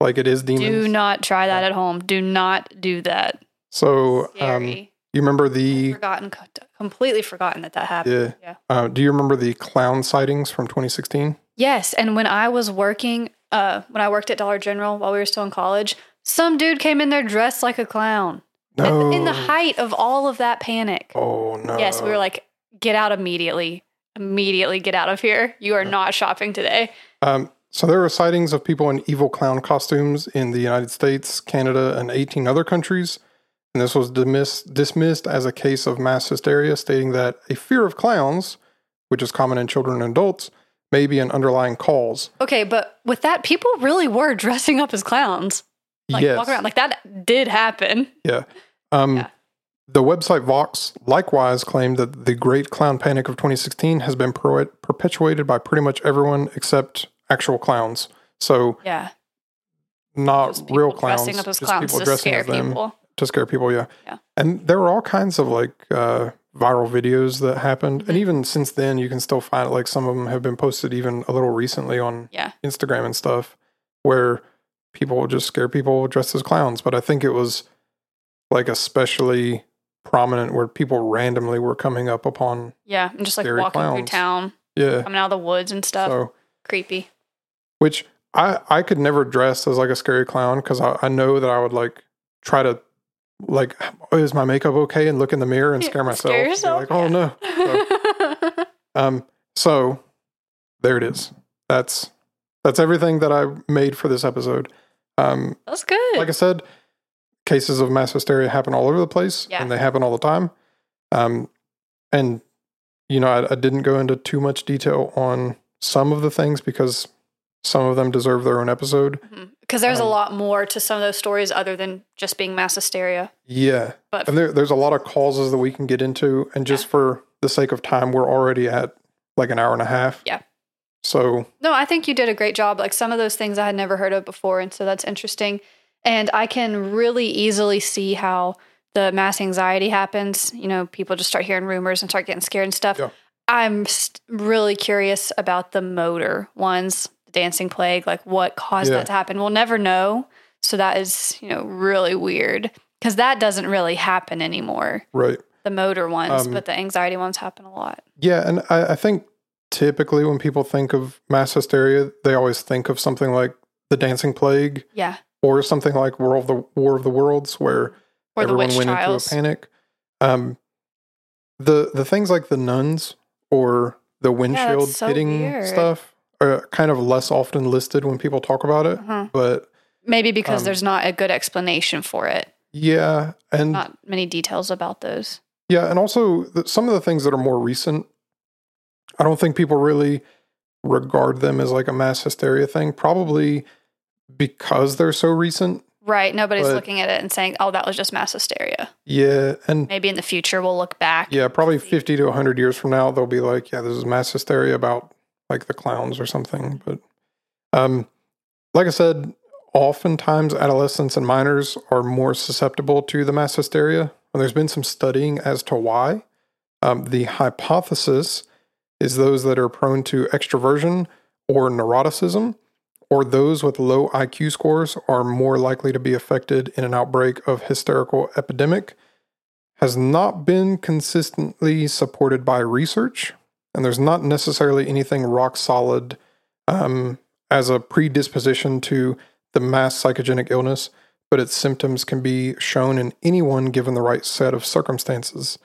like it is demons. do not try that at home. Do not do that. so, um, you remember the forgotten, completely forgotten that that happened. yeah. Yeah. Uh, do you remember the clown sightings from 2016? Yes, and when I was working, uh, when I worked at Dollar General while we were still in college, some dude came in there dressed like a clown. No. in the height of all of that panic. Oh no. Yes, we were like, get out immediately. Immediately get out of here. You are not shopping today. Um, so there were sightings of people in evil clown costumes in the United States, Canada, and 18 other countries. And this was dismiss- dismissed as a case of mass hysteria, stating that a fear of clowns, which is common in children and adults, may be an underlying cause. Okay, but with that, people really were dressing up as clowns. Like yes. walking around. Like that did happen. Yeah. Um, Yeah. The website Vox likewise claimed that the Great Clown Panic of 2016 has been per- perpetuated by pretty much everyone except actual clowns. So Yeah. not real clowns, dressing up as clowns people to dressing scare as them people. to scare people. Yeah. Yeah. And there were all kinds of like uh, viral videos that happened, Mm-hmm. and even since then, you can still find like some of them have been posted even a little recently on Yeah. Instagram and stuff, where people will just scare people dressed as clowns. But I think it was like especially prominent where people randomly were coming up upon. Yeah. And just like walking through town, Yeah. coming out of the woods and stuff. So, Creepy. which I I could never dress as like a scary clown because I, I know that I would like try to like is my makeup okay and look in the mirror and scare myself. scare yourself, Like oh no. So, um. So there it is. That's that's everything that I made for this episode. Um. That's good. Like I said, cases of mass hysteria happen all over the place, Yeah. and they happen all the time. Um. And you know, I, I didn't go into too much detail on some of the things because some of them deserve their own episode. Because there's a um, lot more to some of those stories other than just being mass hysteria. Yeah. But And there, there's a lot of causes that we can get into. And just for the sake of time, we're already at like an hour and a half. Yeah. So, No, I think you did a great job. Like some of those things I had never heard of before. And so that's interesting. And I can really easily see how the mass anxiety happens. You know, people just start hearing rumors and start getting scared and stuff. Yeah. I'm st- really curious about the motor ones, the dancing plague, like what caused Yeah. that to happen. We'll never know. So that is, you know, really weird because that doesn't really happen anymore. right. The motor ones, Um, but the anxiety ones happen a lot. Yeah. And I, I think typically when people think of mass hysteria, they always think of something like the dancing plague Yeah. or something like War of the War of the Worlds, where Or the everyone went trials. into a panic. Um, the the things like the nuns or the windshield so hitting weird. stuff are kind of less often listed when people talk about it. Uh-huh. But Maybe because Um, there's not a good explanation for it. yeah, and Not many details about those. yeah, and also the, some of the things that are more recent, I don't think people really regard them as like a mass hysteria thing. Probably because they're so recent. Right. Nobody's But- looking at it and saying, oh, that was just mass hysteria. Yeah, and Maybe in the future we'll look back. Yeah, probably 50 to 100 years from now, they'll be like, yeah, this is mass hysteria about like the clowns or something. But um, like I said, oftentimes adolescents and minors are more susceptible to the mass hysteria. And there's been some studying as to why. Um, the hypothesis is those that are prone to extroversion or neuroticism, or those with low IQ scores are more likely to be affected in an outbreak of hysterical epidemic has not been consistently supported by research, and there's not necessarily anything rock solid um, as a predisposition to the mass psychogenic illness, but its symptoms can be shown in anyone given the right set of circumstances.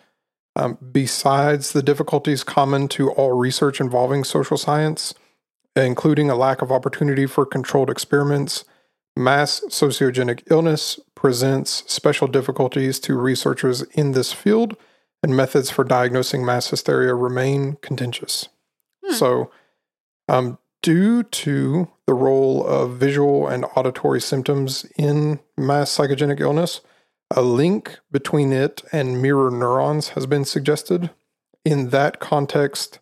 Um, besides the difficulties common to all research involving social science, including a lack of opportunity for controlled experiments, mass sociogenic illness presents special difficulties to researchers in this field, and methods for diagnosing mass hysteria remain contentious. Hmm. So, um, due to the role of visual and auditory symptoms in mass psychogenic illness, a link between it and mirror neurons has been suggested. In that context,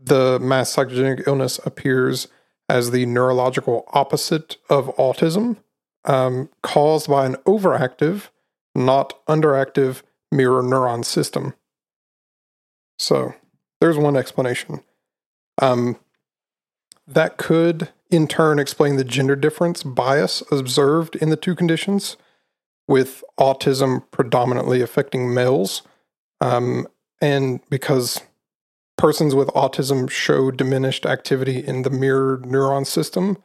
the mass psychogenic illness appears as the neurological opposite of autism, um, caused by an overactive, not underactive mirror neuron system. So there's one explanation. Um, that could, in turn, explain the gender difference bias observed in the two conditions, with autism predominantly affecting males. Um, and because persons with autism show diminished activity in the mirror neuron system,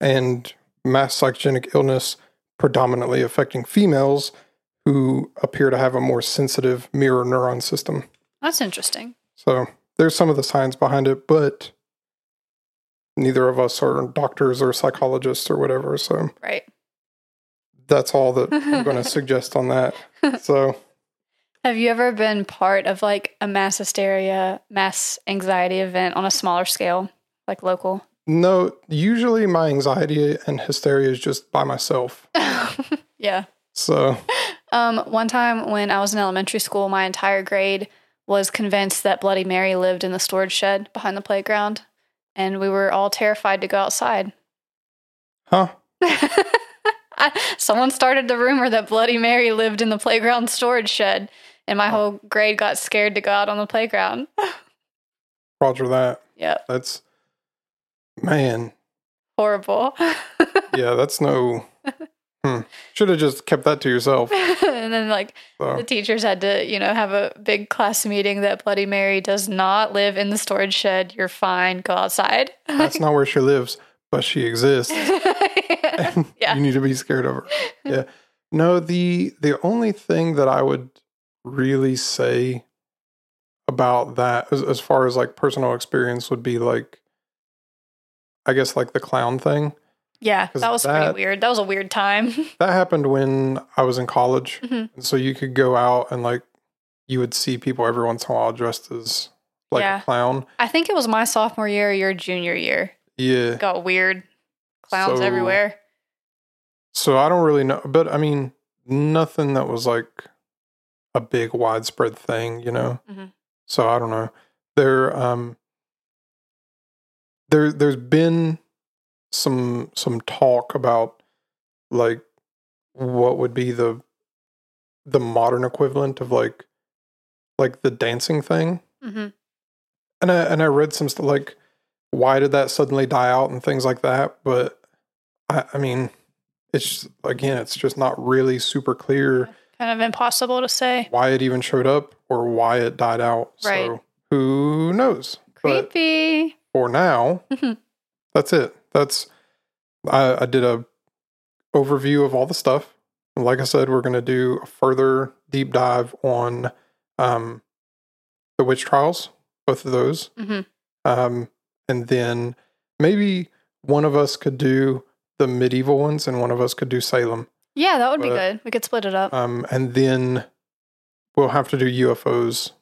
and mass psychogenic illness predominantly affecting females who appear to have a more sensitive mirror neuron system. That's interesting. So there's some of the science behind it, but neither of us are doctors or psychologists or whatever. So Right. That's all that I'm going to suggest on that. So Have you ever been part of like a mass hysteria, mass anxiety event on a smaller scale, like local? no, usually my anxiety and hysteria is just by myself. yeah. So Um, one time when I was in elementary school, my entire grade was convinced that Bloody Mary lived in the storage shed behind the playground, and we were all terrified to go outside. huh? I, someone started the rumor that Bloody Mary lived in the playground storage shed, and my whole grade got scared to go out on the playground. Roger that. yep, That's man. horrible. Yeah, that's no. Hmm. Should have just kept that to yourself. and then, like, So. the teachers had to, you know, have a big class meeting that Bloody Mary does not live in the storage shed. You're fine. Go outside. That's not where she lives, but she exists. yeah. you need to be scared of her. Yeah. No, the the only thing that I would really say about that as, as far as like personal experience would be like I guess like the clown thing. Yeah, that was that- pretty weird. That was a weird time. That happened when I was in college. Mhm. So you could go out and like you would see people every once in a while dressed as like Yeah. a clown. I think it was my sophomore year or your junior year. Yeah. Got weird. Clowns So- everywhere. So I don't really know, but I mean, nothing that was like a big widespread thing, you know. Mhm. So I don't know. There, um, there, there's been some some talk about like what would be the the modern equivalent of like like the dancing thing, hmm and I and I read some stuff like why did that suddenly die out and things like that, but I, I mean, it's again, it's just not really super clear Kind of impossible to say. why it even showed up or why it died out. Right. So who knows? But Creepy. for now, Mhm. that's it. That's I, I did a overview of all the stuff. And Like I said, we're going to do a further deep dive on um, the witch trials, both of those. hmm Um, and then maybe one of us could do the medieval ones and one of us could do Salem. Yeah, that would be good. We could split it up. Um, and then we'll have to do UFOs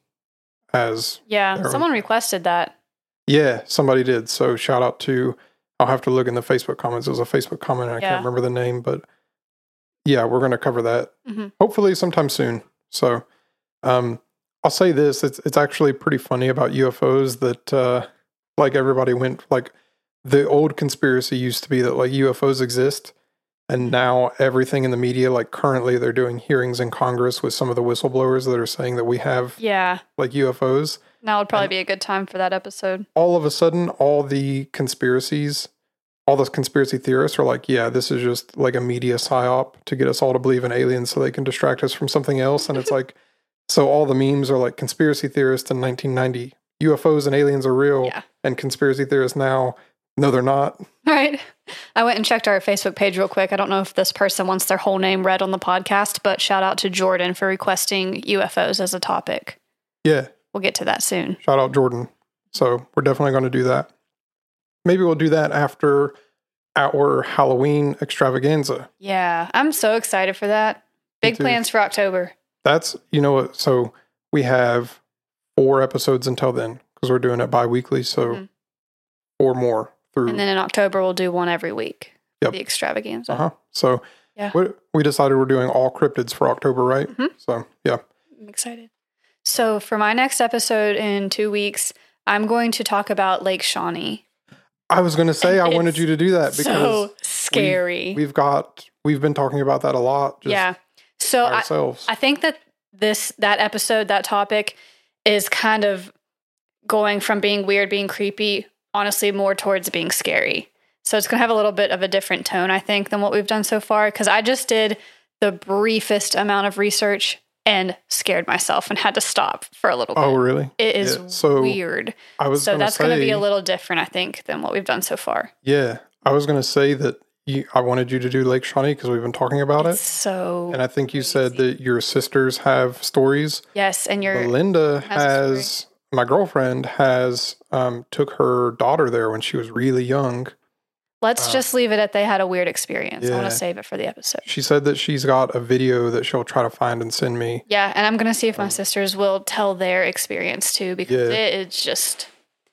as yeah, someone go. requested that. yeah, somebody did. So shout out to I'll have to look in the Facebook comments. It was a Facebook comment and I Yeah. can't remember the name, but yeah, we're gonna cover that Mhm. hopefully sometime soon. So um I'll say this, it's it's actually pretty funny about UFOs that uh like everybody went like the old conspiracy used to be that like UFOs exist and now everything in the media like currently they're doing hearings in Congress with some of the whistleblowers that are saying that we have Yeah, like UFOs now would probably And- be a good time for that episode. all of a sudden all the conspiracies all those conspiracy theorists are like yeah this is just like a media psyop to get us all to believe in aliens so they can distract us from something else and it's like so all the memes are like conspiracy theorists in 1990 ufos and aliens are real Yeah. And conspiracy theorists now no they're not Right. I went and checked our Facebook page real quick. I don't know if this person wants their whole name read on the podcast, but shout out to Jordan for requesting UFOs as a topic. Yeah. We'll get to that soon. Shout out Jordan. So we're definitely going to do that. Maybe we'll do that after our Halloween extravaganza. Yeah, I'm so excited for that. Big plans for October. That's, you know what? So we have four episodes until then because we're doing it bi weekly. So Mhm. four more through. And then in October, we'll do one every week. Yep. The extravaganza. uh huh. So Yeah. we, we decided we're doing all cryptids for October, right? Mhm. So yeah. I'm excited. So for my next episode in two weeks, I'm going to talk about Lake Shawnee. I was going to say, I wanted you to do that because so scary. we've got, we've been talking about that a lot. Just yeah. So I, Ourselves. I think that this that episode, that topic, is kind of going from being weird, being creepy, honestly, more towards being scary. So it's going to have a little bit of a different tone, I think, than what we've done so far. Because I just did the briefest amount of research and scared myself and had to stop for a little oh, bit. oh, really? It is yeah, so weird. I was So that's going to be a little different, I think, than what we've done so far. Yeah, I was going to say that you, I wanted you to do Lake Shawnee because we've been talking about It's it, so and I think you said that your sisters have stories. yes, and you're Belinda has has my girlfriend has um, took her daughter there when she was really young. let's uh, just leave it at they had a weird experience. I want to save it for the episode. She said that she's got a video that she'll try to find and send me. Yeah, and I'm gonna see if my Um, sisters will tell their experience too because Yeah. it is just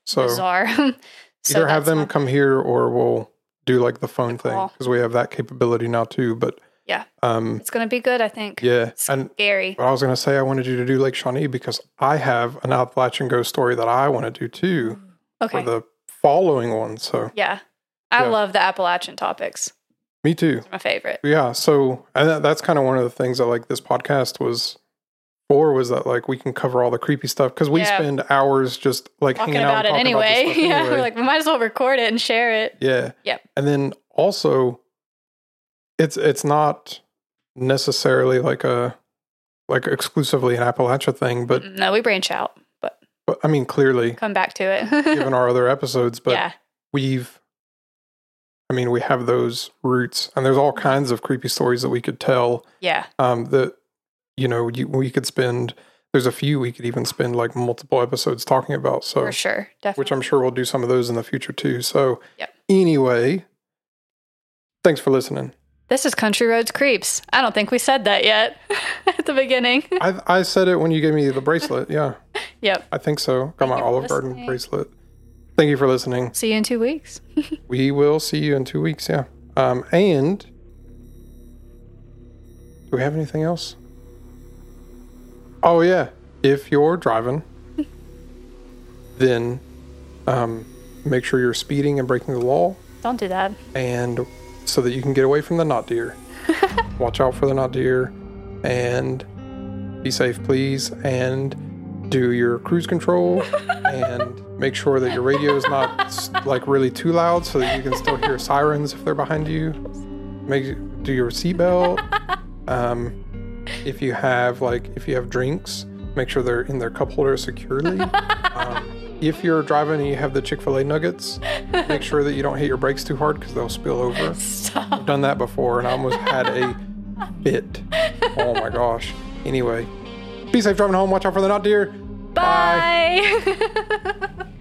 So bizarre. so either have them come here or we'll do like the phone thing because we have that capability now too. But Yeah. um, It's gonna be good, I think. yeah, and Scary. But I was going to say I wanted you to do Lake Shawnee because I have an Appalachian ghost story that I want to do too Okay. for the following one. So yeah. I Yeah. love the Appalachian topics. me too. It's my favorite. Yeah. So and that, that's kind of one of the things that like this podcast was for was that like we can cover all the creepy stuff because we Yeah. spend hours just like Talking hanging out about it anyway. About yeah. anyway. We're like, we might as well record it and share it. yeah. Yep. And then also, it's it's not necessarily like a like exclusively an Appalachia thing, but no, we branch out, but but I mean clearly come back to it. given our other episodes, but yeah. we've I mean, we have those roots, and there's all kinds of creepy stories that we could tell. Yeah. Um, that you know, you, we could spend. There's a few we could even spend like multiple episodes talking about. So, For sure. Definitely. which I'm sure we'll do some of those in the future too. So, Yep. anyway, thanks for listening. This is Country Roads Creeps. I don't think we said that yet at the beginning. I I said it when you gave me the bracelet. Yeah, yep. I think so. Got my Olive Garden bracelet. Thank you for listening. See you in two weeks. We will see you in two weeks. Yeah. Um, and do we have anything else? Oh yeah. If you're driving, then um, make sure you're speeding and breaking the law, Don't do that. and so that you can get away from the not deer. Watch out for the not deer, and be safe, please. And do your cruise control, and make sure that your radio is not like really too loud, so that you can still hear sirens if they're behind you. Make do your seatbelt. Um, if you have like if you have drinks, make sure they're in their cup holder securely. Um, if you're driving and you have the Chick Fil A nuggets, make sure that you don't hit your brakes too hard because they'll spill over. Stop. I've done that before and I almost had a fit. Oh my gosh. Anyway, be safe driving home. Watch out for the not deer. Bye.